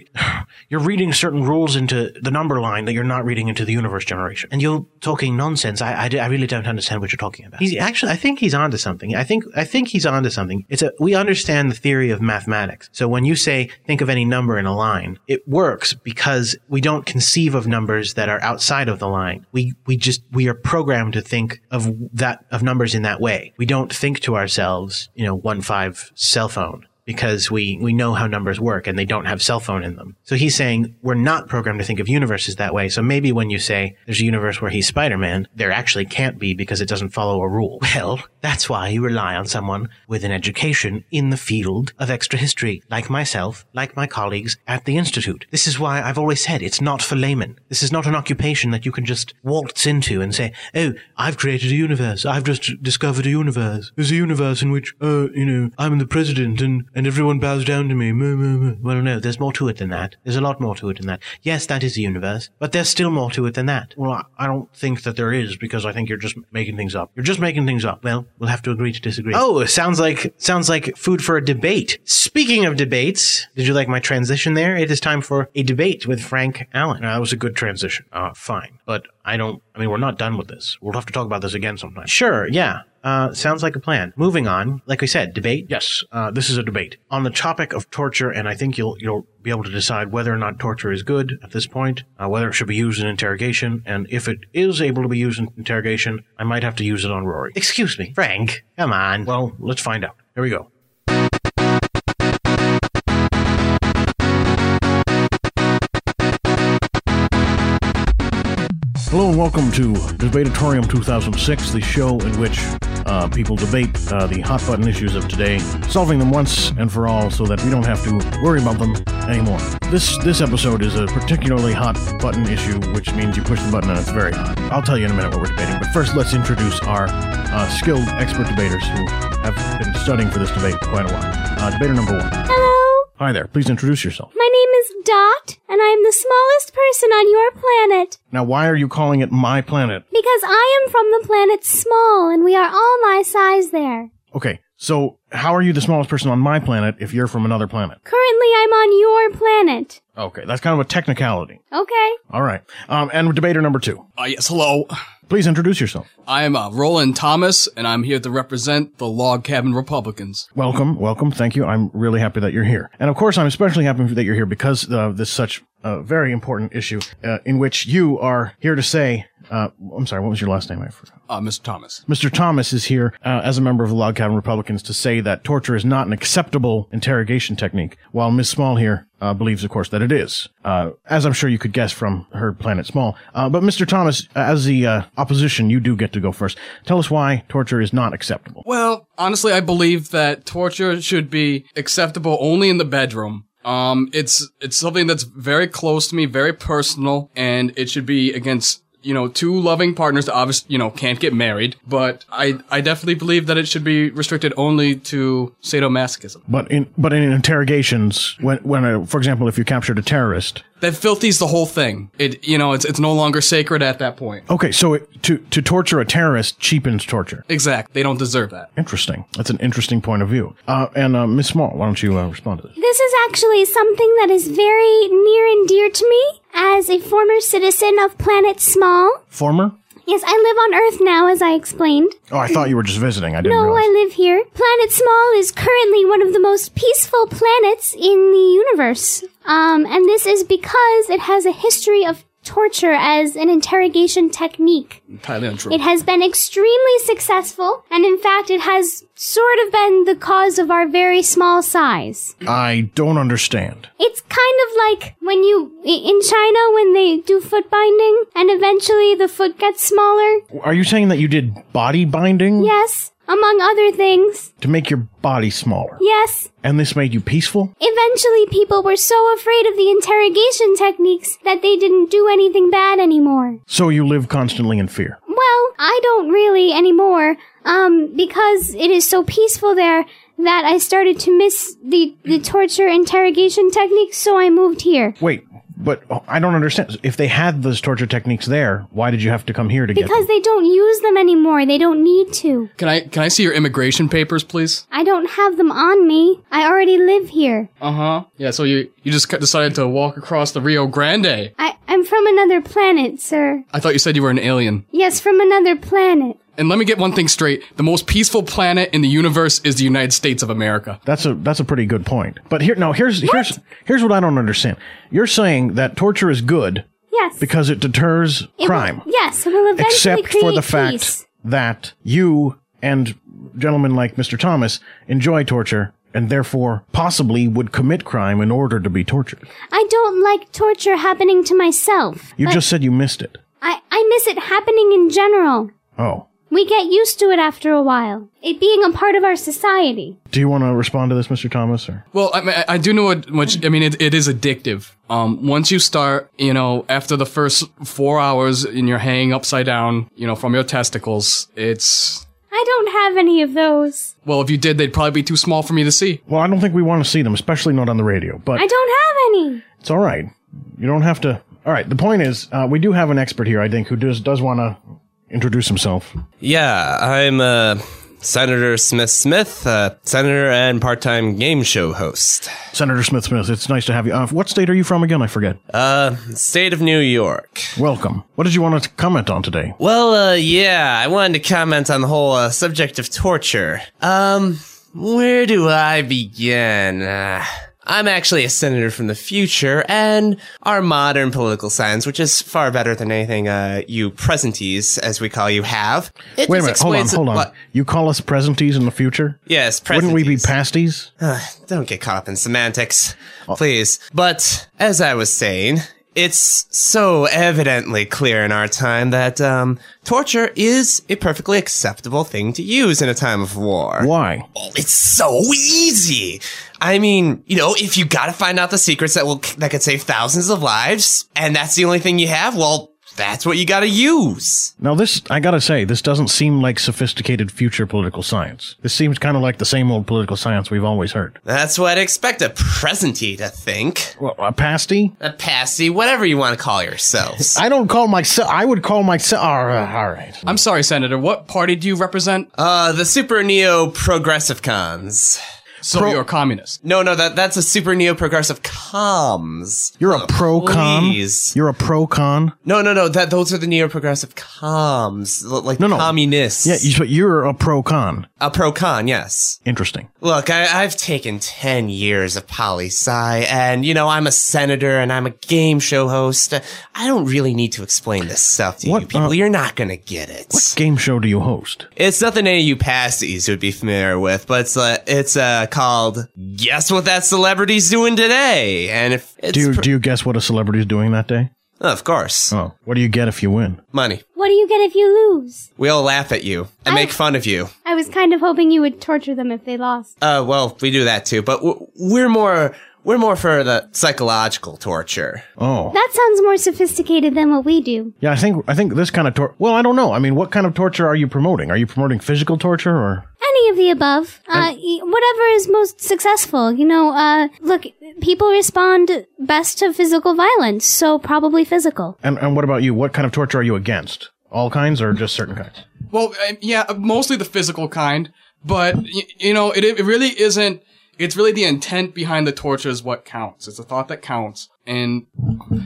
you're reading certain rules into the number line that you're not reading into the universe generation, and you're talking nonsense. I I, I really don't understand what you're talking about. He's actually I think he's onto something. I think I think he's onto something. It's a we understand the theory of mathematics. So when you say think of any number in a line, it works because we don't conceive of numbers that are outside of the line. We we just we are programmed to think of that of numbers in that way. We don't think to ourselves, you know, one five cell phone because we, we know how numbers work and they don't have cell phone in them. So he's saying we're not programmed to think of universes that way. So maybe when you say there's a universe where he's Spider-Man, there actually can't be because it doesn't follow a rule. *laughs* Well, that's why you rely on someone with an education in the field of extra history, like myself, like my colleagues at the Institute. This is why I've always said it's not for laymen. This is not an occupation that you can just waltz into and say, oh, I've created a universe. I've just discovered a universe. There's a universe in which, uh, you know, I'm the president and and everyone bows down to me. Moo, moo, moo. Well, no, there's more to it than that. There's a lot more to it than that. Yes, that is the universe, but there's still more to it than that. Well, I, I don't think that there is because I think you're just making things up. You're just making things up. Well, we'll have to agree to disagree. Oh, sounds like sounds like food for a debate. Speaking of debates, did you like my transition there? It is time for a debate with Frank Allen. Now, that was a good transition. Uh, fine, but I don't. I mean, we're not done with this. We'll have to talk about this again sometime. Sure. Yeah. Uh, sounds like a plan. Moving on, like we said, debate. Yes, uh, this is a debate on the topic of torture, and I think you'll you'll be able to decide whether or not torture is good at this point, uh, whether it should be used in interrogation, and if it is able to be used in interrogation, I might have to use it on Rory. Excuse me, Frank. Come on. Well, let's find out. Here we go. Hello and welcome to Debatorium 2006, the show in which uh, people debate uh, the hot button issues of today, solving them once and for all so that we don't have to worry about them anymore. This this episode is a particularly hot button issue, which means you push the button and it's very hot. I'll tell you in a minute what we're debating, but first let's introduce our uh, skilled expert debaters who have been studying for this debate quite a while. Uh, debater number one. Hello, Hi there. Please introduce yourself. my name is Dot, and I am the smallest person on your planet. Now, why are you calling it my planet? Because I am from the planet Small, and we are all my size there. Okay, so how are you the smallest person on my planet if you're from another planet? Currently, I'm on your planet. Okay, that's kind of a technicality. Okay. All right. Um, and debater number two. Uh, yes, hello. Please introduce yourself. I'm uh, Roland Thomas, and I'm here to represent the Log Cabin Republicans. Welcome, welcome. Thank you. I'm really happy that you're here. And of course, I'm especially happy that you're here because of this such uh, very important issue uh, in which you are here to say. Uh, I'm sorry. What was your last name? I forgot. Uh, Mr. Thomas. Mr. Thomas is here uh, as a member of the Log Cabin Republicans to say that torture is not an acceptable interrogation technique, while Ms. Small here uh, believes, of course, that it is, uh, as I'm sure you could guess from her Planet Small. Uh, but Mr. Thomas, as the uh, opposition, you do get to go first. Tell us why torture is not acceptable. Well, honestly, I believe that torture should be acceptable only in the bedroom. Um, it's it's something that's very close to me, very personal, and it should be against you know two loving partners that obviously you know can't get married. But I I definitely believe that it should be restricted only to sadomasochism. But in but in interrogations, when when uh for example, if you captured a terrorist, That filthies the whole thing. It you know it's it's no longer sacred at that point. okay, so it, to to torture a terrorist cheapens torture. Exact. They don't deserve that. Interesting. That's an interesting point of view. Uh, and uh, Miss Small, why don't you uh, respond to this? This is actually something that is very near and dear to me as a former citizen of Planet Small. Former? Yes, I live on Earth now, as I explained. Oh, I thought you were just visiting. I didn't know. No, realize. I live here. Planet Small is currently one of the most peaceful planets in the universe. Um, and this is because it has a history of torture as an interrogation technique. Entirely untrue. It has been extremely successful, and in fact, it has sort of been the cause of our very small size. I don't understand. It's kind of like when you, in China, when they do foot binding, and eventually the foot gets smaller. Are you saying that you did body binding Yes, among other things. to make your body smaller? Yes. And this made you peaceful? Eventually, people were so afraid of the interrogation techniques that they didn't do anything bad anymore. So you live constantly in fear. Well, I don't really anymore, um, because it is so peaceful there that I started to miss the, the torture interrogation techniques, so I moved here. Wait, but oh, I don't understand. If they had those torture techniques there, why did you have to come here to get them? Because they don't use them anymore. They don't need to. Can I can I see your immigration papers, please? I don't have them on me. I already live here. Uh huh. Yeah. So you you just ca- decided to walk across the Rio Grande. I, I'm from another planet, sir. I thought you said you were an alien. Yes, from another planet. And let me get one thing straight: the most peaceful planet in the universe is the United States of America. That's a that's a pretty good point. But here no, here's here's here's what I don't understand. You're saying that torture is good Yes. because it deters It will- crime. yes, it will eventually except create for the peace. fact that you and gentlemen like Mr. Thomas enjoy torture and therefore possibly would commit crime in order to be tortured. I don't like torture happening to myself. You just said you missed it. I, I miss it happening in general. Oh. We get used to it after a while. It being a part of our society. Do you want to respond to this, Mr. Thomas? Or Well, I, mean, I- I do know what, what I mean. It, it is addictive. Um, once you start, you know, after the first four hours and you're hanging upside down, you know, from your testicles, it's I I don't have any of those. Well, if you did, they'd probably be too small for me to see. Well, I don't think we want to see them, especially not on the radio. But I don't have any. it's all right. You don't have to. All right. The point is, uh, we do have an expert here, I think, who does does want to introduce himself. Yeah, I'm uh, Senator Smith Smith, uh, senator and part-time game show host. Senator Smith Smith, it's nice to have you. Uh, what state are you from again? I forget. Uh, state of New York. Welcome. What did you want to comment on today? Well, uh, yeah, I wanted to comment on the whole uh, subject of torture. Um, where do I begin? Uh, I'm actually a senator from the future, and our modern political science, which is far better than anything uh, you presentees, as we call you, have. It Wait a minute. Hold on. Hold on. what- You call us presentees in the future? Yes, Wouldn't we be pasties? Uh, don't get caught up in semantics, please. But as I was saying, it's so evidently clear in our time that um, torture is a perfectly acceptable thing to use in a time of war. Why? Oh, it's so easy. I mean, you know, if you got to find out the secrets that will that could save thousands of lives, and that's the only thing you have, well, that's what you got to use. Now, this, I gotta say, this doesn't seem like sophisticated future political science. This seems kind of like the same old political science we've always heard. That's what I'd expect a presentee to think. Well, a pasty? A pasty, whatever you want to call yourselves. *laughs* I don't call myself, I would call myself, all right. All right. I'm sorry, Senator. What party do you represent? Uh, the Super Neo Progressive Cons. So you're a communist. No, no, that that's a Super Neo Progressive Comms. You're a pro con? Please. You're a pro con? No, no, no. That those are the Neo Progressive Comms, l- like No, no. communists. Yeah, you, but you're a pro con. a pro con. Yes. Interesting. Look, I, I've taken 10 years of poli sci, and, you know, I'm a senator and I'm a game show host. I don't really need to explain this stuff to you people. uh, You're not gonna get it. What game show do you host? It's nothing any of you pasties would be familiar with, but it's, a, it's, uh, called Guess What That Celebrity's Doing Today. And if it's, Do you, pr- do you guess what a celebrity's doing that day? of course, Oh, what do you get if you win? money. What do you get if you lose? We all laugh at you and make fun of you. I was kind of hoping you would torture them if they lost. Uh, well, we do that too, but w- we're more, we're more for the psychological torture. Oh. That sounds more sophisticated than what we do. Yeah, I think I think this kind of tor- Well, I don't know. I mean, what kind of torture are you promoting? Are you promoting physical torture or Any of the above. Uh, y- whatever is most successful. You know, uh, look, people respond best to physical violence, so probably physical. and and what about you? What kind of torture are you against? All kinds or just certain kinds? Well, uh, yeah, mostly the physical kind, but y- you know, it, it really isn't. It's really the intent behind the torture is what counts. It's the thought that counts, and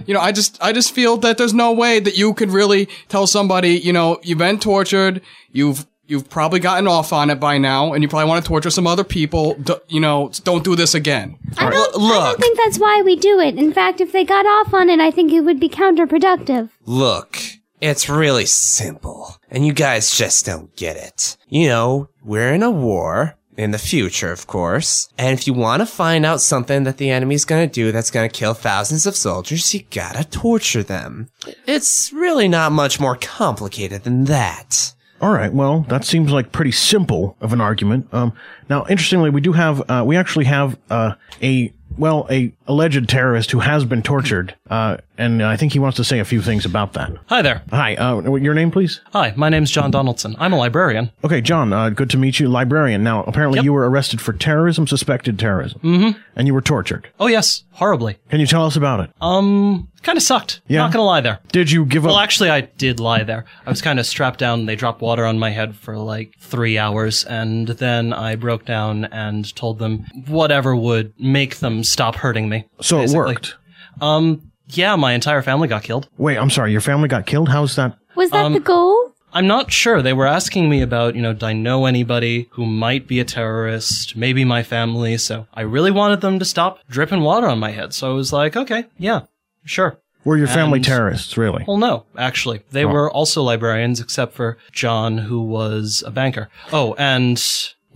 you know, I just, I just feel that there's no way that you could really tell somebody, you know, you've been tortured, you've, you've probably gotten off on it by now, and you probably want to torture some other people. D- you know, don't do this again. I don't, I don't think that's why we do it. In fact, if they got off on it, I think it would be counterproductive. Look, it's really simple, and you guys just don't get it. You know, we're in a war. In the future, of course. And if you want to find out something that the enemy's gonna do that's gonna kill thousands of soldiers, you gotta torture them. It's really not much more complicated than that. All right. Well, that seems like pretty simple of an argument. Um, now, interestingly, we do have uh, we actually have uh, a well a alleged terrorist who has been tortured, uh, and I think he wants to say a few things about that. Hi there. Hi. Uh, your name, please. Hi, my name's John Donaldson. I'm a librarian. Okay, John. Uh, good to meet you, librarian. Now, apparently, you were arrested for terrorism, suspected terrorism, Mm-hmm. and you were tortured. Oh yes, horribly. Can you tell us about it? Um, kind of sucked. Yeah? Not gonna lie there. Did you give up? Well, actually, I did lie there. I was kind of strapped down. They dropped water on my head for like three hours, and then I broke down and told them whatever would make them stop hurting me. So it worked. Um, yeah, my entire family got killed. Wait, I'm sorry. Your family got killed. How's that? Was that Um, the goal? I'm not sure. They were asking me about, you know, do I know anybody who might be a terrorist? Maybe my family. So I really wanted them to stop dripping water on my head. So I was like, okay, yeah, sure. Were your family And- terrorists? Really? Well, no, actually. They Oh. were also librarians, except for John, who was a banker. Oh, and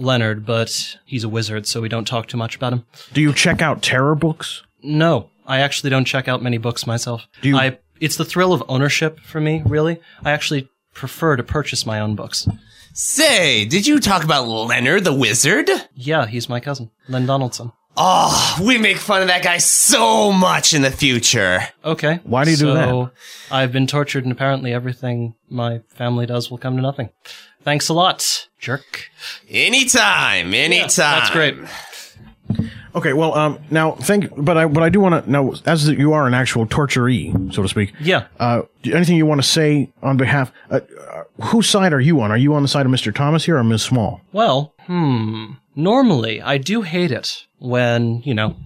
Leonard, but he's a wizard, so we don't talk too much about him. Do you check out terror books? No, I actually don't check out many books myself. Do you- I, it's the thrill of ownership for me, really. I actually prefer to purchase my own books. Say, did you talk about Leonard the Wizard? Yeah, he's my cousin, Len Donaldson. Oh, we make fun of that guy so much in the future. Okay. Why do you do so, that? I've been tortured, and apparently everything my family does will come to nothing. Thanks a lot, jerk. Anytime, anytime. that's great. Okay, well, um, now thank, but I, but I do want to now, as you are an actual torturee, so to speak. Yeah. Uh, anything you want to say on behalf? Uh, uh, whose side are you on? Are you on the side of Mr. Thomas here or Ms. Small? Well, hmm. Normally, I do hate it when, you know,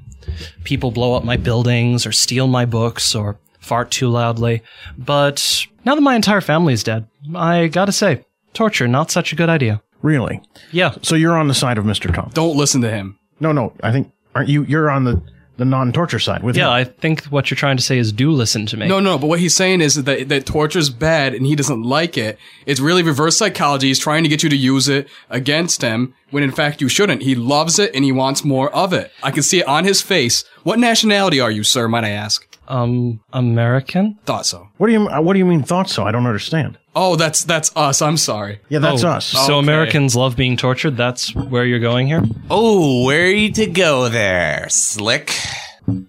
people blow up my buildings or steal my books or fart too loudly. But now that my entire family is dead, I gotta say, torture, not such a good idea. Really? Yeah. So you're on the side of Mr. Thomas? Don't listen to him. No, no. I think aren't you? You're on the the non-torture side with Yeah, him. I think what you're trying to say is do listen to me. No, no, but what he's saying is that that torture's bad and he doesn't like it. It's really reverse psychology. He's trying to get you to use it against him when in fact you shouldn't. He loves it and he wants more of it. I can see it on his face. What nationality are you, sir, might I ask? Um, American? Thought so. What do you uh, What do you mean? Thought so? I don't understand. Oh, that's that's us. I'm sorry. Yeah, that's Oh, us. So Americans love being tortured. That's where you're going here. Oh, where are you to go there, Slick?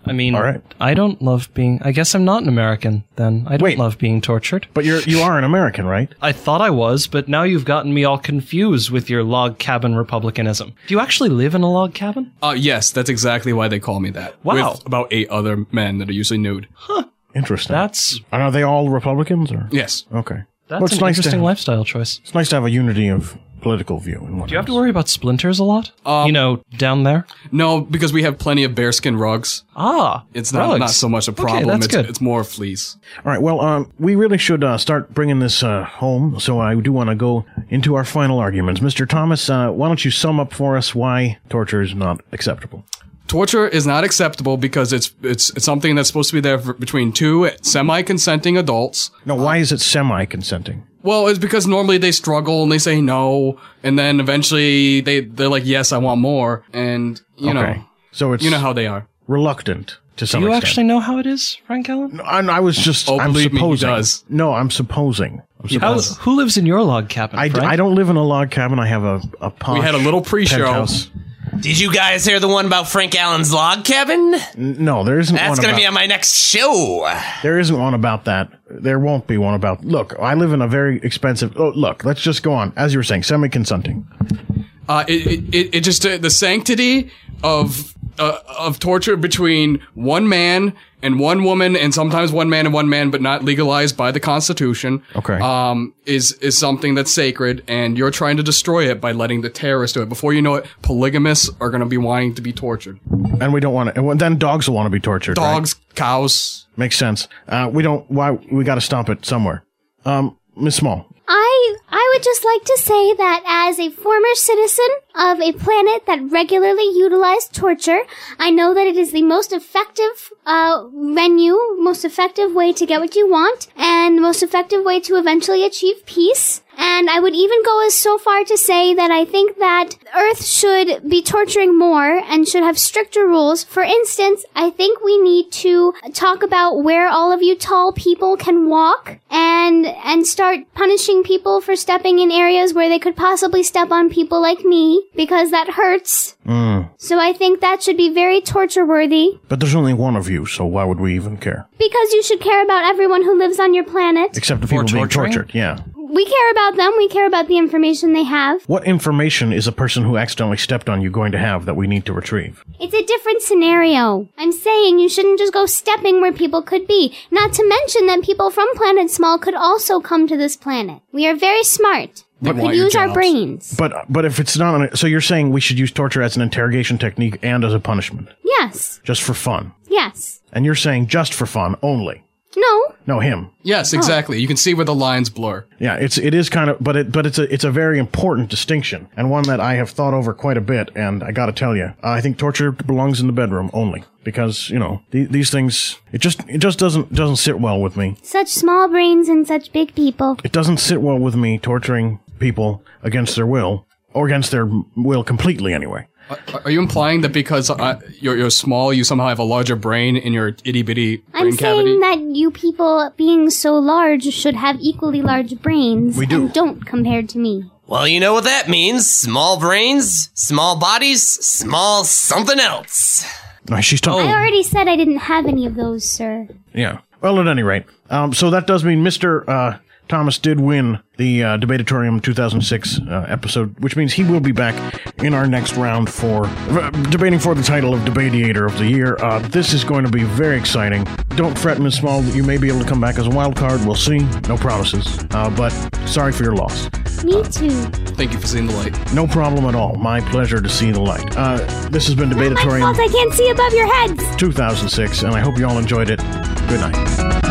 I mean, All right. I don't love being. I guess I'm not an American. Then I don't love being tortured. But you're you are an American, right? I thought I was, but now you've gotten me all confused with your log cabin republicanism. Do you actually live in a log cabin? Uh, yes, that's exactly why they call me that. Wow. With about eight other men that are usually nude. Huh. Interesting. That's And are they all Republicans or? Yes. Okay. That's Well, it's an nice interesting have- lifestyle choice. It's nice to have a unity of political view. And Do you have to worry about splinters a lot? you know, down there. No, because we have plenty of bearskin rugs. Ah, It's not rugs. not so much a Okay, problem. that's it's, good. it's more fleece. All right. Well, um, we really should uh, start bringing this uh, home. So I do want to go into our final arguments. Mr. Thomas, uh, why don't you sum up for us why torture is not acceptable? Torture is not acceptable because it's it's it's something that's supposed to be there for, between two semi-consenting adults. No, why is it semi-consenting? Well, it's because normally they struggle and they say no, and then eventually they they're like, "Yes, I want more," and you Okay. know, So it's you know how they are. reluctant to Do you extent. actually know how it is, Frank Allen? I, I was just. Oh, I'm believe me, he supposing. does. No, I'm supposing. I'm How, supposing. who lives in your log cabin? I, Frank? I don't live in a log cabin. I have a a posh We had a little pre-show. penthouse. Did you guys hear the one about Frank Allen's log cabin? No, there isn't one. That's one gonna about, be on my next show. There isn't one about that. There won't be one about. Look, I live in a very expensive. Oh, look, let's just go on. As you were saying, semi-consenting. Uh, it, it, it, it just uh, the sanctity of uh, of torture between one man and one woman, and sometimes one man and one man, but not legalized by the Constitution. Okay. Um, is is something that's sacred, and you're trying to destroy it by letting the terrorists do it. Before you know it, polygamists are going to be wanting to be tortured. And we don't want to. And then dogs will want to be tortured. right? Dogs, cows. makes sense. Uh, we don't. Why we got to stop it somewhere. Um, Miss Small. I I would just like to say that as a former citizen of a planet that regularly utilized torture, I know that it is the most effective uh, venue, most effective way to get what you want, and most effective way to eventually achieve peace. And I would even go as so far to say that I think that Earth should be torturing more and should have stricter rules. For instance, I think we need to talk about where all of you tall people can walk and and start punishing people for stepping in areas where they could possibly step on people like me because that hurts. Mm. So I think that should be very torture worthy But there's only one of you, so why would we even care? because you should care about everyone who lives on your planet. Except the people being tortured. Yeah. We care about them. We care about the information they have. What information is a person who accidentally stepped on you going to have that we need to retrieve? It's a different scenario. I'm saying you shouldn't just go stepping where people could be. Not to mention that people from Planet Small could also come to this planet. We are very smart. We But- could use our brains. But but if it's not, an, so you're saying we should use torture as an interrogation technique and as a punishment, Yes. just for fun, Yes. and you're saying just for fun only. No. No, him. Yes, Oh. exactly. You can see where the lines blur. Yeah, it's it is kind of, but it but it's a it's a very important distinction and one that I have thought over quite a bit. And I got to tell you, I think torture belongs in the bedroom only because you know the, these things. It just it just doesn't doesn't sit well with me. Such small brains and such big people. It doesn't sit well with me torturing people against their will or against their will completely anyway. Are, are you implying that because uh, you're, you're small, you somehow have a larger brain in your itty bitty brain I'm cavity? saying that you people being so large should have equally large brains. We do. And don't compared to me. Well, you know what that means. Small brains, small bodies, small something else. No, she's talking. I already said I didn't have any of those, sir. Yeah. Well, at any rate, um, so that does mean Mr. Uh, Thomas did win the uh, Debatorium 2006 uh, episode, which means he will be back in our next round for uh, debating for the title of Debatiator of the Year. Uh, this is going to be very exciting. Don't fret, Miss Small. You may be able to come back as a wild card. We'll see. No promises. Uh, but sorry for your loss. Me too. Thank you for seeing the light. No problem at all. My pleasure to see the light. Uh, this has been My Debatorium fault I can't see above your heads. 2006, and I hope you all enjoyed it. Good night.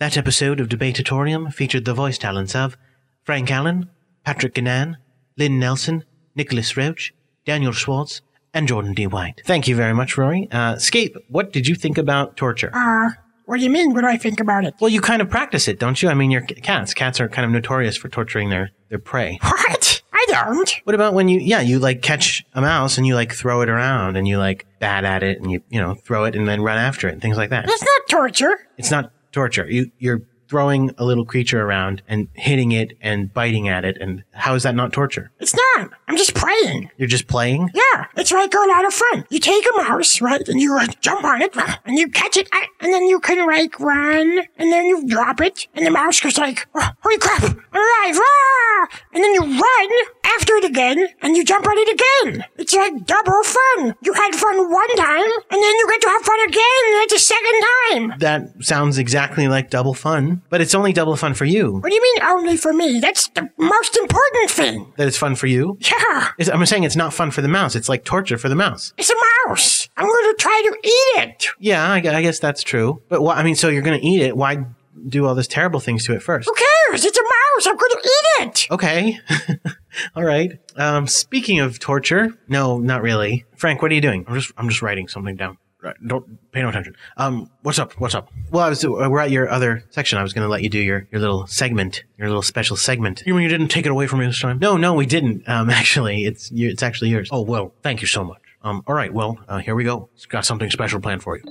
That episode of Debatorium featured the voice talents of Frank Allen, Patrick Gannan, Lynn Nelson, Nicholas Roach, Daniel Schwartz, and Jordan D. White. Thank you very much, Rory. Uh, Scape, what did you think about torture? Uh, what do you mean? What do I think about it? Well, you kind of practice it, don't you? I mean, you're cats. Cats are kind of notorious for torturing their, their prey. What? I don't. What about when you, yeah, you like catch a mouse and you like throw it around and you like bat at it and you, you know, throw it and then run after it and things like that. That's not torture. It's not torture. You, you're throwing a little creature around and hitting it and biting at it. And how is that not torture? It's not. I'm just playing. You're just playing? Yeah, it's like a lot of fun. You take a mouse, right, and you jump on it, and you catch it, and then you can like run, and then you drop it, and the mouse goes like, oh, "Holy crap, I'm alive!" Ah! And then you run after it again, and you jump on it again. It's like double fun. You had fun one time, and then you get to have fun again at the second time. That sounds exactly like double fun, but it's only double fun for you. What do you mean only for me? That's the most important thing. That it's fun for you? Yeah, It's- I'm saying it's not fun for the mouse. It's like torture for the mouse. it's a mouse. I'm going to try to eat it. Yeah, I, I guess that's true. But why, I mean, so you're going to eat it. Why do all these terrible things to it first? Who cares? It's a mouse. I'm going to eat it. Okay. *laughs* all right. Um, speaking of torture, no, not really. Frank, what are you doing? I'm just, I'm just writing something down. Right, Don't pay no attention. Um, what's up? What's up? Well, I was, uh, we're at your other section. I was going to let you do your, your little segment, your little special segment. You mean you didn't take it away from me this time? No, no, we didn't. Um, *laughs* actually, it's it's actually yours. Oh, well, thank you so much. Um, all right, well, uh, here we go. It's got something special planned for you.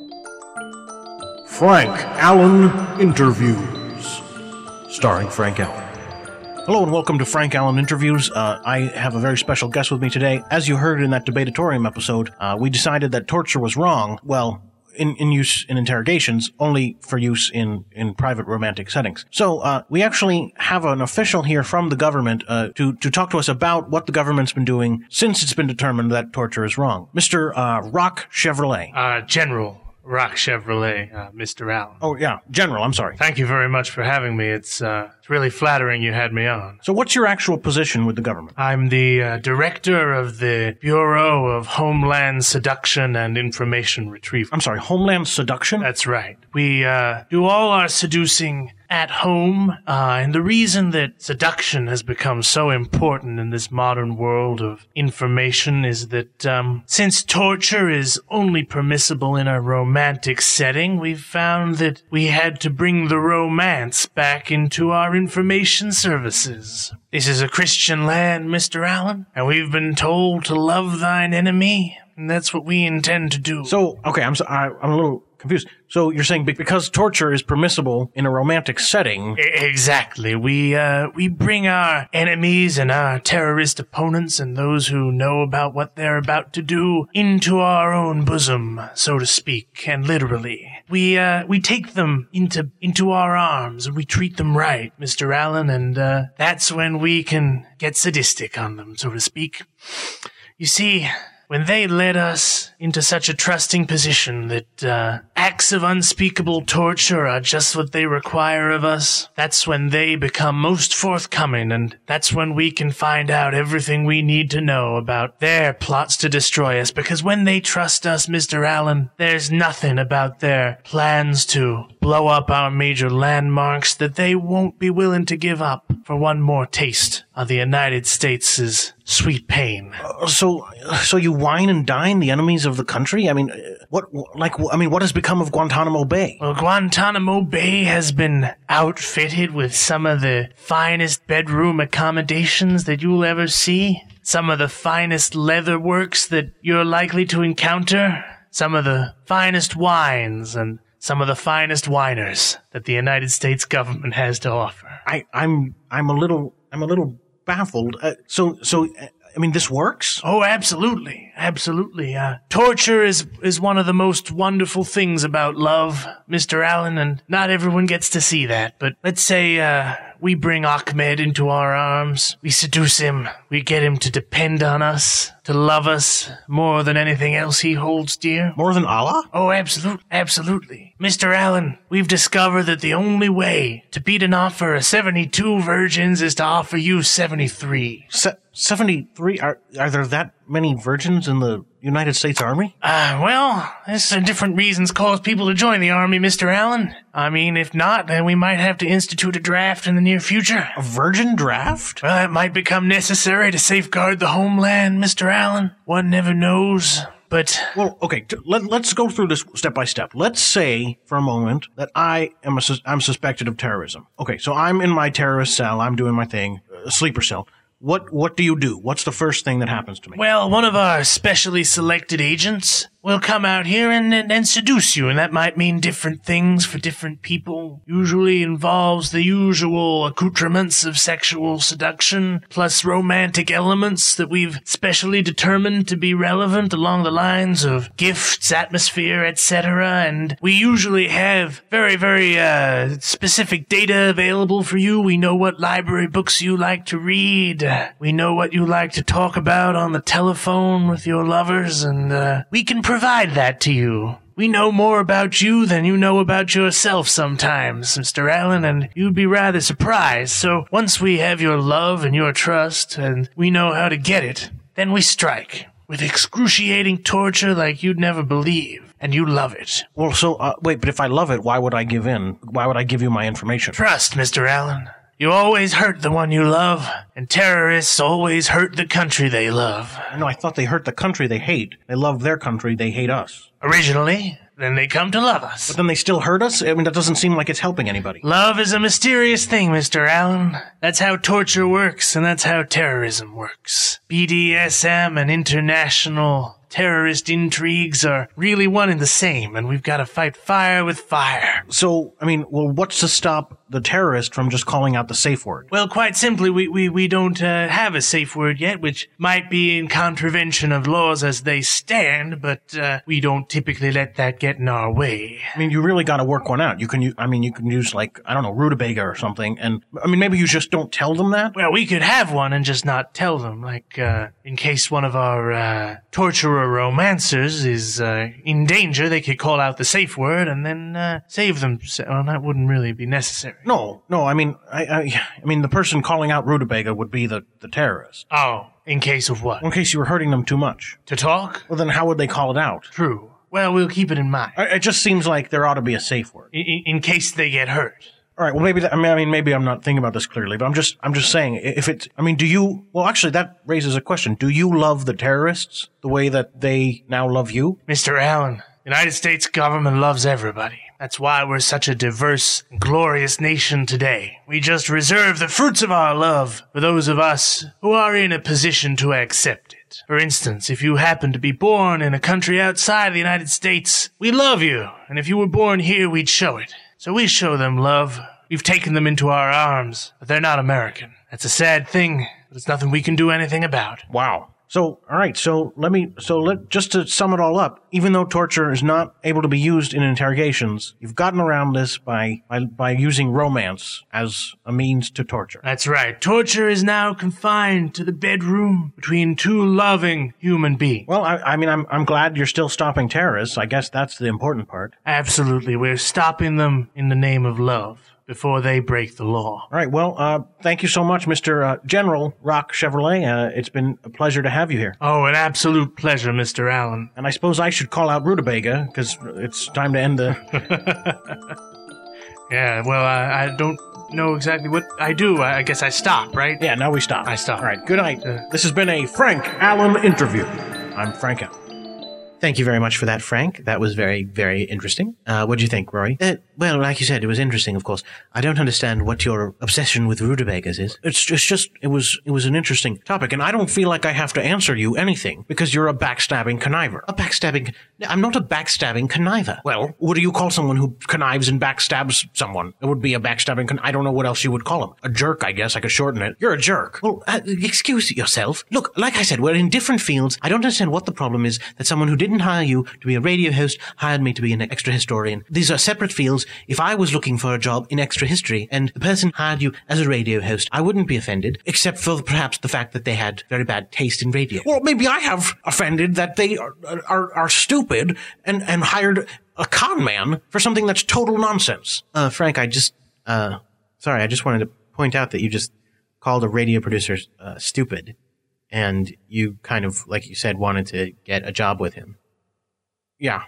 Frank Allen Interviews. Starring Frank Allen. Hello and welcome to Frank Allen Interviews. Uh, I have a very special guest with me today. As you heard in that Debatorium episode, uh, we decided that torture was wrong. Well, in, in use in interrogations, only for use in, in private romantic settings. So, uh, we actually have an official here from the government, uh, to, to talk to us about what the government's been doing since it's been determined that torture is wrong. Mr. Uh, Rock Chevrolet. Uh, General Rock Chevrolet, uh, Mr. Allen. Oh, yeah, General, I'm sorry. Thank you very much for having me. It's, uh, it's really flattering you had me on. So, what's your actual position with the government? I'm the uh, director of the Bureau of Homeland Seduction and Information Retrieval. I'm sorry, Homeland Seduction? That's right. We uh, do all our seducing at home, uh, and the reason that seduction has become so important in this modern world of information is that um, since torture is only permissible in a romantic setting, we've found that we had to bring the romance back into our information services. This is a Christian land, Mr. Allen, and we've been told to love thine enemy, and that's what we intend to do. So, okay, I'm so, I, I'm a little confused. So you're saying because torture is permissible in a romantic setting, Exactly. We uh we bring our enemies and our terrorist opponents and those who know about what they're about to do into our own bosom, so to speak, and literally. We uh we take them into into our arms and we treat them right, Mr. Allen, and uh that's when we can get sadistic on them, so to speak. You see, when they led us into such a trusting position that uh, acts of unspeakable torture are just what they require of us, that's when they become most forthcoming, and that's when we can find out everything we need to know about their plots to destroy us. Because when they trust us, Mr. Allen, there's nothing about their plans to blow up our major landmarks that they won't be willing to give up for one more taste of the United States' sweet pain. Uh, so so you wine and dine the enemies of the country? I mean, what like I mean, what has become of Guantanamo Bay? Well, Guantanamo Bay has been outfitted with some of the finest bedroom accommodations that you'll ever see. Some of the finest leather works that you're likely to encounter. some of the finest wines and some of the finest winers that the United States government has to offer. I, I'm I'm a little I'm a little baffled. Uh, so so uh, I mean this works? Oh, absolutely, absolutely. Uh, torture is is one of the most wonderful things about love, Mister Allen, and not everyone gets to see that. But let's say uh, we bring Ahmed into our arms, we seduce him, we get him to depend on us, to love us more than anything else he holds dear. More than Allah? Oh, absolutely, absolutely. Mr. Allen, we've discovered that the only way to beat an offer of 72 virgins is to offer you 73. Se- 73 are are there that many virgins in the United States Army? Uh, well, there's different reasons cause people to join the army, Mr. Allen. I mean, if not, then we might have to institute a draft in the near future. A virgin draft? Well, it might become necessary to safeguard the homeland, Mr. Allen. One never knows. But well, okay. T- let, let's go through this step by step. Let's say for a moment that I am a I'm suspected of terrorism. Okay, so I'm in my terrorist cell. I'm doing my thing, uh, sleeper cell. What what do you do? What's the first thing that happens to me? Well, one of our specially selected agents will come out here and, and, and seduce you, and that might mean different things for different people. Usually involves the usual accoutrements of sexual seduction, plus romantic elements that we've specially determined to be relevant along the lines of gifts, atmosphere, etc. And we usually have very, very uh, specific data available for you. We know what library books you like to read. We know what you like to talk about on the telephone with your lovers, and uh, we can provide that to you. We know more about you than you know about yourself sometimes, Mr. Allen, and you'd be rather surprised. So once we have your love and your trust, and we know how to get it, then we strike with excruciating torture like you'd never believe. And you love it. Well, so uh, wait, but if I love it, why would I give in? Why would I give you my information? Trust, Mr. Allen. You always hurt the one you love, and terrorists always hurt the country they love. No, I thought they hurt the country they hate. They love their country, they hate us. Originally, then they come to love us. But then they still hurt us? I mean, that doesn't seem like it's helping anybody. Love is a mysterious thing, Mr. Allen. That's how torture works, and that's how terrorism works. BDSM and international terrorist intrigues are really one and the same, and we've got to fight fire with fire. So, I mean, well, what's to stop the terrorist from just calling out the safe word? Well, quite simply, we, we, we don't uh, have a safe word yet, which might be in contravention of laws as they stand, but uh, we don't typically let that get in our way. I mean, you really got to work one out. You can, I mean, you can use like I don't know, rutabaga or something, and I mean, maybe you just don't tell them that. Well, we could have one and just not tell them, like uh, in case one of our uh, romancers is uh, in danger, they could call out the safe word and then uh, save them. Well, that wouldn't really be necessary. No, no. I mean, I, I, I mean, the person calling out rutabaga would be the the terrorist. Oh, in case of what? In case you were hurting them too much. To talk? Well, then how would they call it out? True. Well, we'll keep it in mind. I- It just seems like there ought to be a safe word. In, in case they get hurt. All right. Well, maybe that, I mean, I mean, maybe I'm not thinking about this clearly, but I'm just, I'm just saying, if it's, I mean, do you? Well, actually, that raises a question. Do you love the terrorists the way that they now love you? Mr. Allen, United States government loves everybody. That's why we're such a diverse, glorious nation today. We just reserve the fruits of our love for those of us who are in a position to accept it. For instance, if you happen to be born in a country outside the United States, we love you, and if you were born here, we'd show it. So we show them love. We've taken them into our arms, but they're not American. That's a sad thing, but it's nothing we can do anything about. Wow. So, all right. So let me. So let just to sum it all up. Even though torture is not able to be used in interrogations, you've gotten around this by by, by using romance as a means to torture. That's right. Torture is now confined to the bedroom between two loving human beings. Well, I, I mean, I'm I'm glad you're still stopping terrorists. I guess that's the important part. Absolutely. We're stopping them in the name of love before they break the law. All right. Well, uh, thank you so much, Mr. Uh, General Rock Chevrolet. Uh, it's been a pleasure to have you here. Oh, an absolute pleasure, Mr. Allen. And I suppose I should call out Rutabaga because it's time to end the. *laughs* Yeah, well, I, I don't know exactly what I do. I, I guess I stop, right? Yeah, now we stop. I stop. All right. Good night. this has been a Frank Allen interview. I'm Frank Allen. Thank you very much for that, Frank. That was very, very interesting. Uh, what do you think, Rory? Uh, well, like you said, it was interesting, of course. I don't understand what your obsession with rutabagas is. It's just, just, it was, it was an interesting topic, and I don't feel like I have to answer you anything because you're a backstabbing conniver. A backstabbing, I'm not a backstabbing conniver. Well, what do you call someone who connives and backstabs someone? It would be a backstabbing, con- I don't know what else you would call him. A jerk, I guess. I could shorten it. You're a jerk. Well, uh, excuse yourself. Look, like I said, we're in different fields. I don't understand what the problem is that someone who didn't hire you to be a radio host hired me to be an extra historian. These are separate fields. If I was looking for a job in extra history and the person hired you as a radio host, I wouldn't be offended, except for perhaps the fact that they had very bad taste in radio. Well, maybe I have offended that they are, are, are stupid and, and hired a con man for something that's total nonsense. Uh, Frank, I just, uh, sorry, I just wanted to point out that you just called a radio producer, uh, stupid. And you kind of, like you said, wanted to get a job with him. Yeah.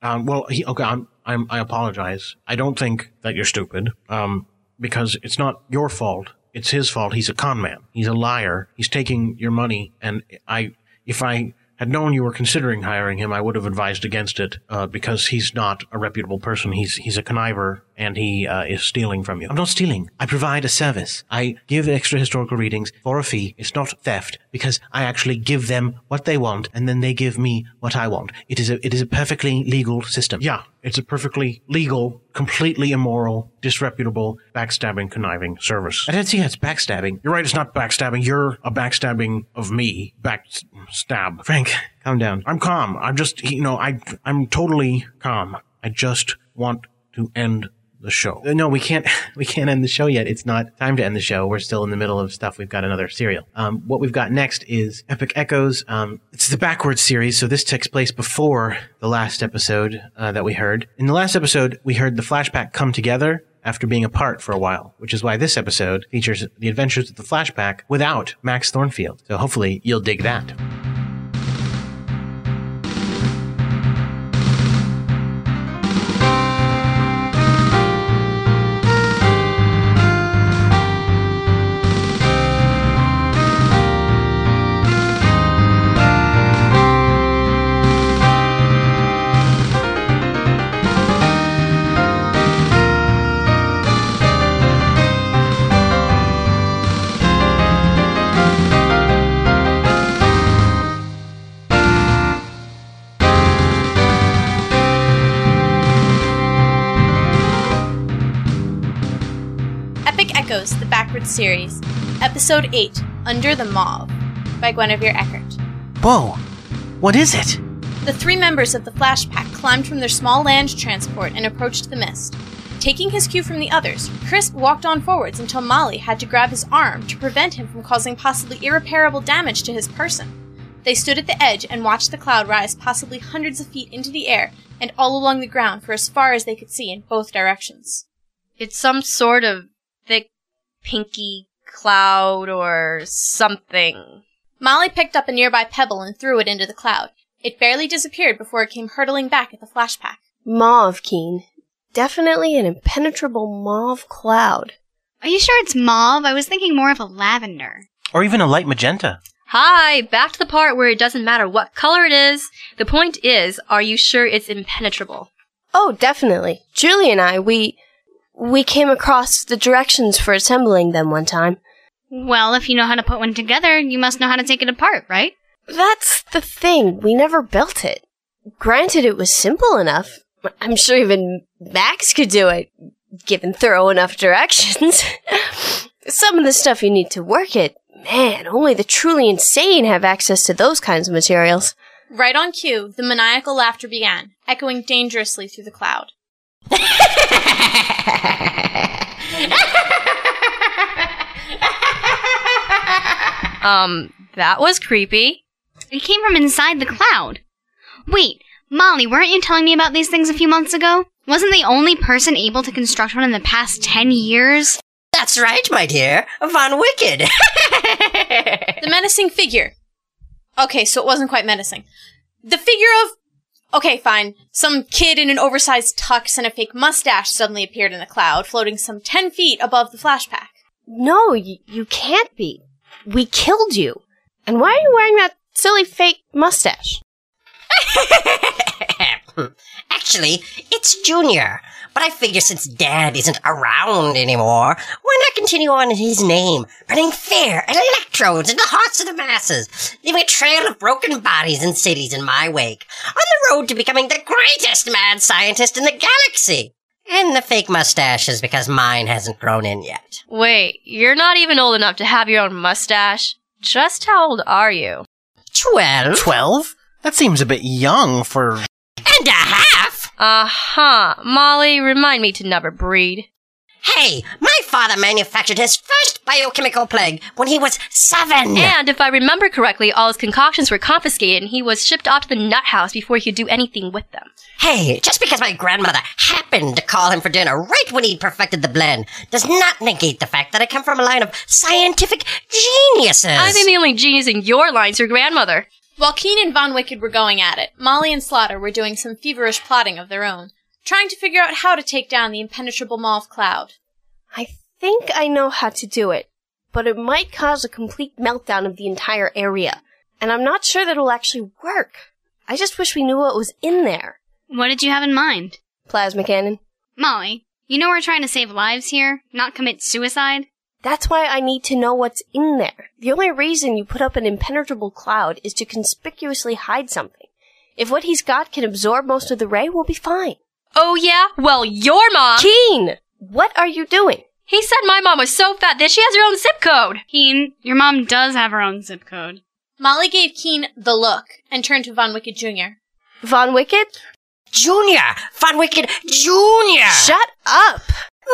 Um, well, he, okay, I'm, I'm, I apologize. I don't think that you're stupid. Um, because it's not your fault. It's his fault. He's a con man. He's a liar. He's taking your money. And I, if I had known you were considering hiring him, I would have advised against it, uh, because he's not a reputable person. He's, he's a conniver and he, uh, is stealing from you. I'm not stealing. I provide a service. I give extra historical readings for a fee. It's not theft because I actually give them what they want and then they give me what I want. It is a, it is a perfectly legal system. Yeah. It's a perfectly legal, completely immoral, disreputable, backstabbing, conniving service. I don't see how it's backstabbing. You're right, it's not backstabbing. You're a backstabbing of me. Backstab. Frank, calm down. I'm calm. I'm just, you know, I, I'm totally calm. I just want to end the show. Uh, No, we can't. *laughs* We can't end the show yet. It's not time to end the show. We're still in the middle of stuff. We've got another serial. Um, what we've got next is Epic Echoes. Um, it's the backwards series, so this takes place before the last episode uh, that we heard. In the last episode, we heard the Flash Pack come together after being apart for a while, which is why this episode features the adventures of the Flash Pack without Max Thornfield. So hopefully you'll dig that. Series, Episode 8 Under the Mauve by Guinevere Eckert. Whoa! What is it? The three members of the Flash Pack climbed from their small land transport and approached the mist. Taking his cue from the others, Crisp walked on forwards until Molly had to grab his arm to prevent him from causing possibly irreparable damage to his person. They stood at the edge and watched the cloud rise possibly hundreds of feet into the air and all along the ground for as far as they could see in both directions. It's some sort of thick, pinky cloud or something. Molly picked up a nearby pebble and threw it into the cloud. It barely disappeared before it came hurtling back at the flash pack. Mauve, Keen. Definitely an impenetrable mauve cloud. Are you sure it's mauve? I was thinking more of a lavender. Or even a light magenta. Hi, back to the part where it doesn't matter what color it is. The point is, are you sure it's impenetrable? Oh, definitely. Julie and I, we we came across the directions for assembling them one time. Well, if you know how to put one together, you must know how to take it apart, right? That's the thing. We never built it. Granted, it was simple enough. I'm sure even Max could do it, given thorough enough directions. *laughs* Some of the stuff you need to work it, man, only the truly insane have access to those kinds of materials. Right on cue, the maniacal laughter began, echoing dangerously through the cloud. *laughs* Um, that was creepy. It came from inside the cloud. Wait, Molly, weren't you telling me about these things a few months ago? Wasn't the only person able to construct one in the past ten years? That's right, my dear. Von Wicked. *laughs* the menacing figure. Okay, so it wasn't quite menacing. The figure of. Okay, fine. Some kid in an oversized tux and a fake mustache suddenly appeared in the cloud, floating some ten feet above the flash pack. No, y- you can't be. We killed you. And why are you wearing that silly fake mustache? *laughs* Actually, it's Junior. But I figure since Dad isn't around anymore, why not continue on in his name, running fear and electrodes in the hearts of the masses, leaving a trail of broken bodies and cities in my wake, on the road to becoming the greatest mad scientist in the galaxy. And the fake mustache is because mine hasn't grown in yet. Wait, you're not even old enough to have your own mustache. Just how old are you? Twelve. Twelve? That seems a bit young for. And a half! Uh huh. Molly, remind me to never breed. Hey, my father manufactured his first biochemical plague when he was seven. And if I remember correctly, all his concoctions were confiscated and he was shipped off to the nut house before he could do anything with them. Hey, just because my grandmother happened to call him for dinner right when he'd perfected the blend does not negate the fact that I come from a line of scientific geniuses. I think the only genius in your line's your grandmother. While Keen and Von Wicked were going at it, Molly and Slaughter were doing some feverish plotting of their own, trying to figure out how to take down the impenetrable maw of cloud. I think I know how to do it, but it might cause a complete meltdown of the entire area, and I'm not sure that it'll actually work. I just wish we knew what was in there. What did you have in mind? Plasma cannon. Molly, you know we're trying to save lives here, not commit suicide? That's why I need to know what's in there. The only reason you put up an impenetrable cloud is to conspicuously hide something. If what he's got can absorb most of the ray, we'll be fine. Oh yeah? Well, your mom. Keen! What are you doing? He said my mom was so fat that she has her own zip code. Keen, your mom does have her own zip code. Molly gave Keen the look and turned to Von Wicked Jr. Von Wicked? Junior! Von Wicked Junior! Shut up!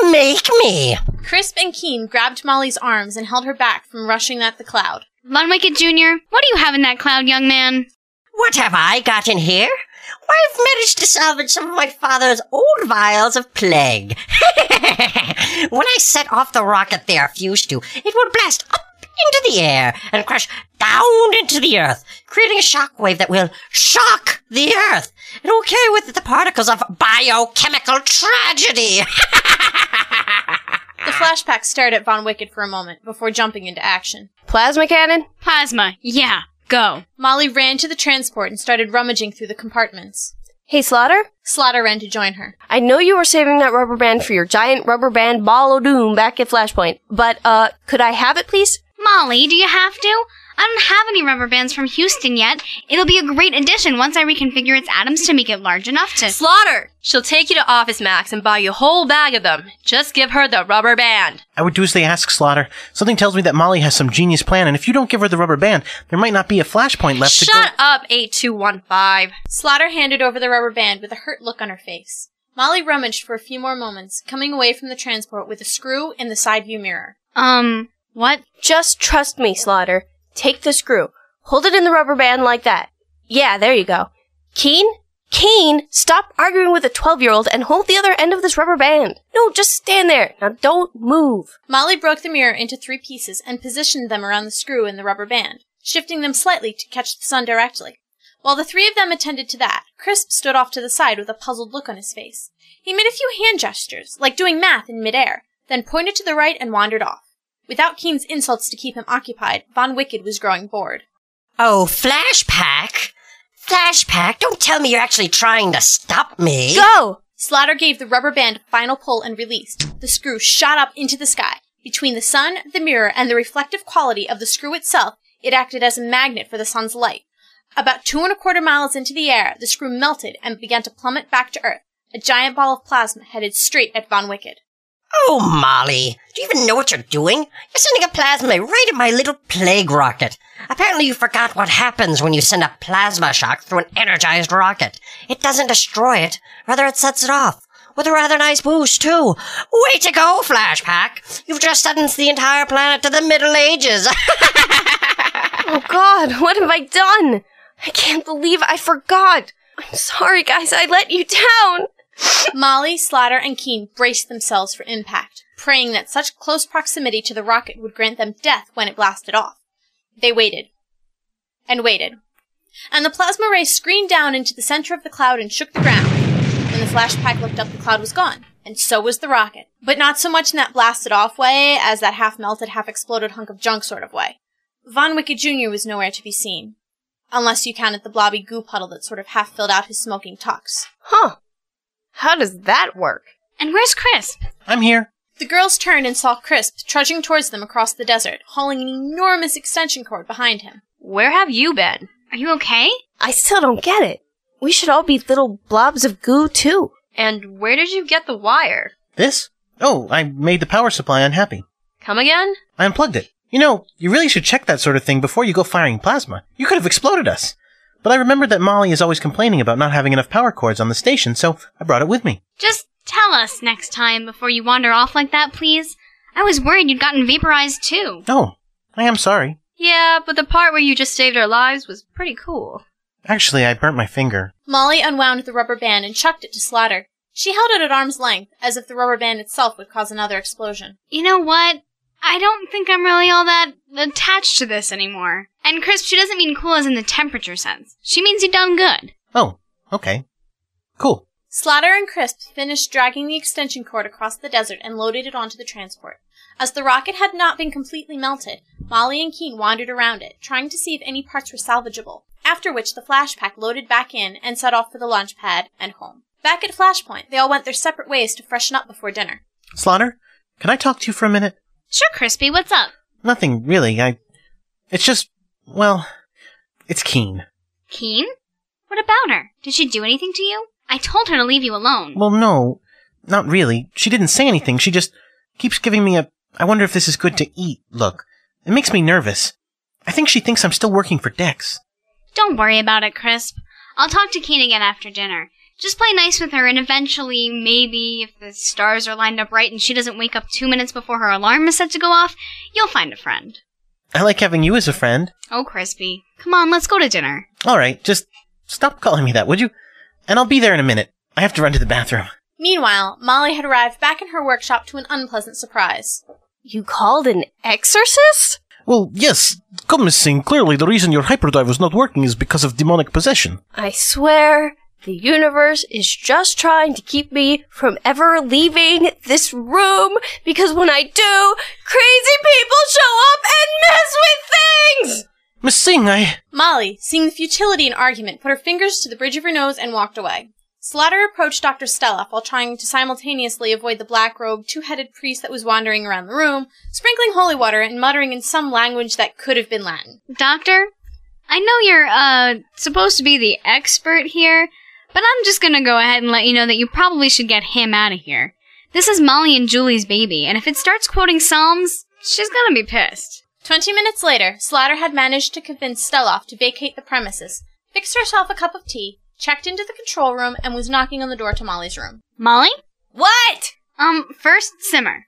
Make me! Crisp and Keen grabbed Molly's arms and held her back from rushing at the cloud. Von Wicked Jr., what do you have in that cloud, young man? What have I got in here? Why, I've managed to salvage some of my father's old vials of plague. *laughs* when I set off the rocket they are fused to, it will blast up into the air and crash down into the earth, creating a shock wave that will shock the earth. It will carry with it the particles of biochemical tragedy. *laughs* The Flash Pack stared at Von Wicked for a moment before jumping into action. Plasma cannon? Plasma, yeah, go. Molly ran to the transport and started rummaging through the compartments. Hey, Slaughter? Slaughter ran to join her. I know you were saving that rubber band for your giant rubber band ball of doom back at Flashpoint, but, uh, could I have it, please? Molly, do you have to? I don't have any rubber bands from Houston yet. It'll be a great addition once I reconfigure its atoms to make it large enough to. Slaughter! She'll take you to Office Max and buy you a whole bag of them. Just give her the rubber band. I would do as they ask, Slaughter. Something tells me that Molly has some genius plan, and if you don't give her the rubber band, there might not be a flashpoint left to go. Shut up, 8215. Slaughter handed over the rubber band with a hurt look on her face. Molly rummaged for a few more moments, coming away from the transport with a screw in the side view mirror. Um, what? Just trust me, Slaughter. Take the screw. Hold it in the rubber band like that. Yeah, there you go. Keen? Keen, stop arguing with a 12 year old and hold the other end of this rubber band. No, just stand there. Now don't move. Molly broke the mirror into three pieces and positioned them around the screw in the rubber band, shifting them slightly to catch the sun directly. While the three of them attended to that, Crisp stood off to the side with a puzzled look on his face. He made a few hand gestures, like doing math in midair, then pointed to the right and wandered off. Without Keen's insults to keep him occupied, Von Wicked was growing bored. Oh, Flash Pack? Flashpack, don't tell me you're actually trying to stop me. Go! Slaughter gave the rubber band a final pull and released. The screw shot up into the sky. Between the sun, the mirror, and the reflective quality of the screw itself, it acted as a magnet for the sun's light. About two and a quarter miles into the air, the screw melted and began to plummet back to Earth, a giant ball of plasma headed straight at Von Wicked. Oh, Molly, do you even know what you're doing? You're sending a plasma right at my little plague rocket. Apparently you forgot what happens when you send a plasma shock through an energized rocket. It doesn't destroy it, rather it sets it off. With a rather nice boost, too. Way to go, Flash Pack! You've just sentenced the entire planet to the Middle Ages. *laughs* oh god, what have I done? I can't believe I forgot. I'm sorry, guys, I let you down. Molly, Slaughter, and Keen braced themselves for impact, praying that such close proximity to the rocket would grant them death when it blasted off. They waited. And waited. And the plasma ray screamed down into the center of the cloud and shook the ground. When the flash pack looked up, the cloud was gone. And so was the rocket. But not so much in that blasted off way as that half melted, half exploded hunk of junk sort of way. Von Wicked Jr. was nowhere to be seen. unless you counted the blobby goo puddle that sort of half filled out his smoking tux. Huh. How does that work? And where's Crisp? I'm here. The girls turned and saw Crisp trudging towards them across the desert, hauling an enormous extension cord behind him. Where have you been? Are you okay? I still don't get it. We should all be little blobs of goo, too. And where did you get the wire? This? Oh, I made the power supply unhappy. Come again? I unplugged it. You know, you really should check that sort of thing before you go firing plasma. You could have exploded us. But I remembered that Molly is always complaining about not having enough power cords on the station, so I brought it with me. Just tell us next time before you wander off like that, please. I was worried you'd gotten vaporized too. Oh, I am sorry. Yeah, but the part where you just saved our lives was pretty cool. Actually, I burnt my finger. Molly unwound the rubber band and chucked it to Slaughter. She held it at arm's length, as if the rubber band itself would cause another explosion. You know what? I don't think I'm really all that attached to this anymore. And Crisp, she doesn't mean cool as in the temperature sense. She means you done good. Oh, okay. Cool. Slaughter and Crisp finished dragging the extension cord across the desert and loaded it onto the transport. As the rocket had not been completely melted, Molly and Keen wandered around it, trying to see if any parts were salvageable. After which the flash pack loaded back in and set off for the launch pad and home. Back at Flashpoint, they all went their separate ways to freshen up before dinner. Slaughter, can I talk to you for a minute? Sure, Crispy, what's up? Nothing really. I. It's just. Well, it's Keen. Keen? What about her? Did she do anything to you? I told her to leave you alone. Well, no, not really. She didn't say anything. She just keeps giving me a. I wonder if this is good to eat look. It makes me nervous. I think she thinks I'm still working for Dex. Don't worry about it, Crisp. I'll talk to Keen again after dinner. Just play nice with her, and eventually, maybe, if the stars are lined up right and she doesn't wake up two minutes before her alarm is set to go off, you'll find a friend. I like having you as a friend. Oh, Crispy. Come on, let's go to dinner. All right, just stop calling me that, would you? And I'll be there in a minute. I have to run to the bathroom. Meanwhile, Molly had arrived back in her workshop to an unpleasant surprise. You called an exorcist? Well, yes. Come, Miss Singh, clearly the reason your hyperdrive was not working is because of demonic possession. I swear, the universe is just trying to keep me from ever leaving this room because when I do, crazy people show up and mess with things! Miss Singh, I. Molly, seeing the futility in argument, put her fingers to the bridge of her nose and walked away. Slaughter approached Dr. Steloff while trying to simultaneously avoid the black robed, two headed priest that was wandering around the room, sprinkling holy water and muttering in some language that could have been Latin. Doctor, I know you're, uh, supposed to be the expert here, but I'm just gonna go ahead and let you know that you probably should get him out of here. This is Molly and Julie's baby, and if it starts quoting Psalms, she's gonna be pissed. Twenty minutes later, Slaughter had managed to convince Steloff to vacate the premises, fixed herself a cup of tea, checked into the control room, and was knocking on the door to Molly's room. Molly? What? Um, first, simmer.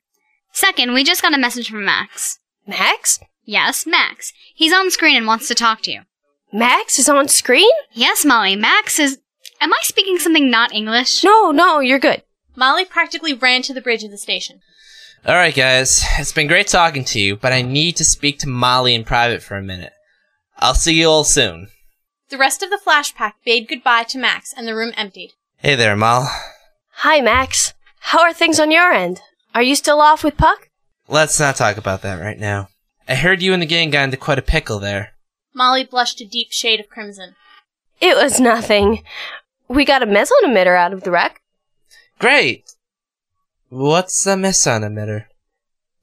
Second, we just got a message from Max. Max? Yes, Max. He's on screen and wants to talk to you. Max is on screen? Yes, Molly. Max is. Am I speaking something not English? No, no, you're good. Molly practically ran to the bridge of the station. All right, guys. It's been great talking to you, but I need to speak to Molly in private for a minute. I'll see you all soon. The rest of the flash pack bade goodbye to Max, and the room emptied. Hey there, Moll. Hi, Max. How are things on your end? Are you still off with Puck? Let's not talk about that right now. I heard you and the gang got into quite a pickle there. Molly blushed a deep shade of crimson. It was nothing. We got a meson emitter out of the wreck. Great! What's a meson emitter?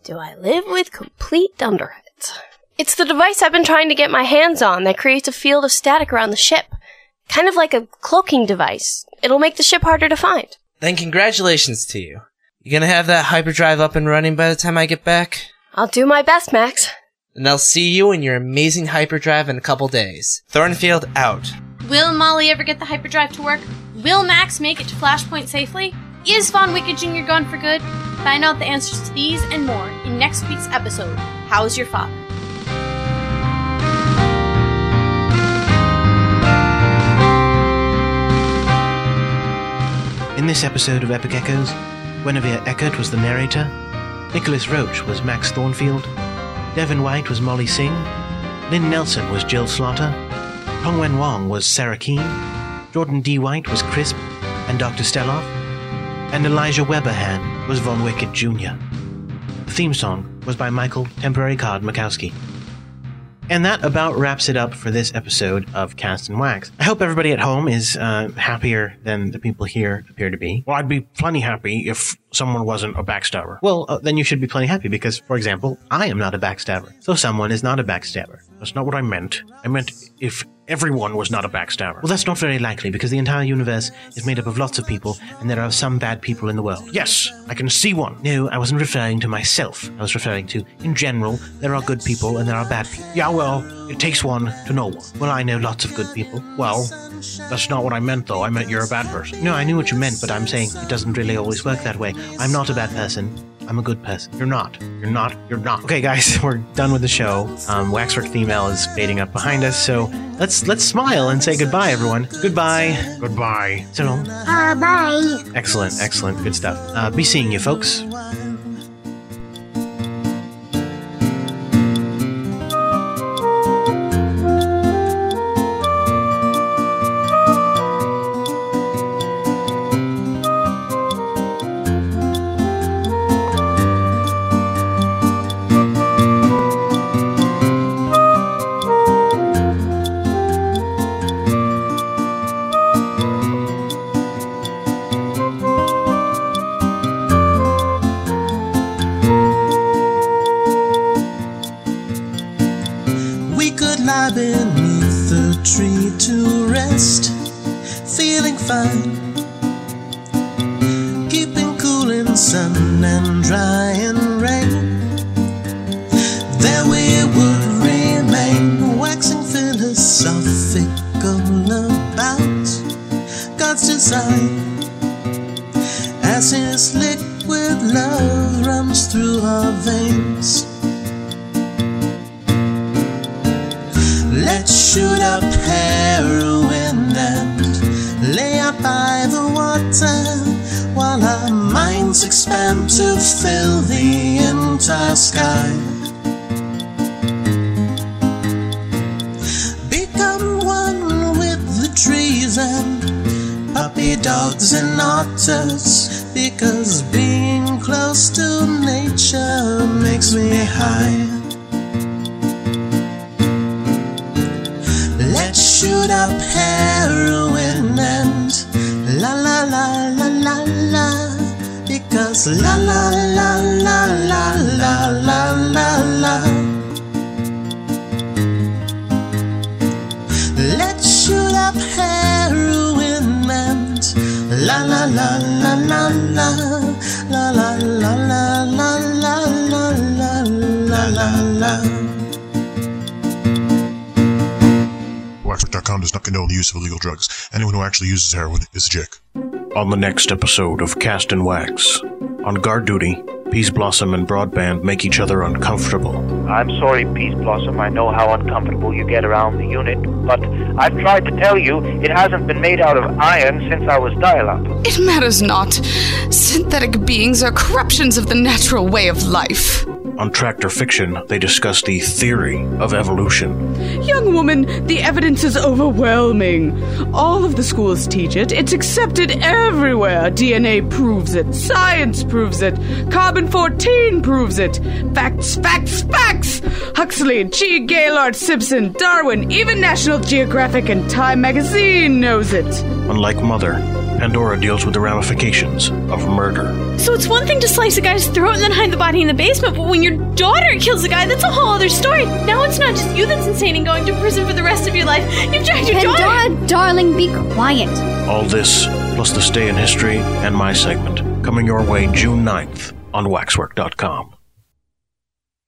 Do I live with complete dunderheads? It's the device I've been trying to get my hands on that creates a field of static around the ship. Kind of like a cloaking device. It'll make the ship harder to find. Then congratulations to you. You gonna have that hyperdrive up and running by the time I get back? I'll do my best, Max. And I'll see you in your amazing hyperdrive in a couple days. Thornfield out. Will Molly ever get the hyperdrive to work? Will Max make it to Flashpoint safely? Is Von Wicked Jr. gone for good? Find out the answers to these and more in next week's episode How's Your Father? In this episode of Epic Echoes, Guinevere Eckert was the narrator, Nicholas Roach was Max Thornfield, Devin White was Molly Singh, Lynn Nelson was Jill Slaughter, Hongwen Wong was Sarah Keene, Jordan D. White was Crisp and Dr. Steloff, and Elijah Weberhan was Von Wicked Jr. The theme song was by Michael Temporary Card Makowski. And that about wraps it up for this episode of Cast and Wax. I hope everybody at home is uh, happier than the people here appear to be. Well, I'd be plenty happy if someone wasn't a backstabber. Well, uh, then you should be plenty happy because, for example, I am not a backstabber. So someone is not a backstabber. That's not what I meant. I meant if everyone was not a backstabber. Well, that's not very likely because the entire universe is made up of lots of people and there are some bad people in the world. Yes, I can see one. No, I wasn't referring to myself. I was referring to, in general, there are good people and there are bad people. Yeah, well, it takes one to know one. Well, I know lots of good people. Well, that's not what I meant, though. I meant you're a bad person. No, I knew what you meant, but I'm saying it doesn't really always work that way. I'm not a bad person. I'm a good person. You're not. You're not. You're not. Okay, guys, *laughs* we're done with the show. Um, Waxwork female is fading up behind us, so let's let's smile and say goodbye, everyone. Goodbye. Goodbye. So long. Uh, bye. Excellent, excellent, good stuff. Uh, be seeing you, folks. Expand to fill the entire sky. Become one with the trees and puppy dogs and otters because being close to nature makes me high. Let's shoot up heroin and la la la because la la la la la la la la la. Let's shoot up heroin and la la la la la la la la la la la la la la la la la. Waxwork.com does not condone the use of illegal drugs. Anyone who actually uses heroin is a jick. On the next episode of Cast and Wax, on guard duty, Peace Blossom and Broadband make each other uncomfortable. I'm sorry, Peace Blossom. I know how uncomfortable you get around the unit, but I've tried to tell you it hasn't been made out of iron since I was dial up. It matters not. Synthetic beings are corruptions of the natural way of life. On Tractor Fiction, they discuss the theory of evolution. Young woman, the evidence is overwhelming. All of the schools teach it. It's accepted everywhere. DNA proves it. Science proves it. Carbon 14 proves it. Facts, facts, facts! Huxley, G. Gaylord, Simpson, Darwin, even National Geographic and Time magazine knows it. Unlike Mother, Pandora deals with the ramifications of murder. So it's one thing to slice a guy's throat and then hide the body in the basement, but when your daughter kills a guy, that's a whole other story. Now it's not just you that's insane and going to prison for the rest of your life. You've dragged your daughter. Pandora, darling, be quiet. All this, plus this day in history and my segment, coming your way June 9th on waxwork.com.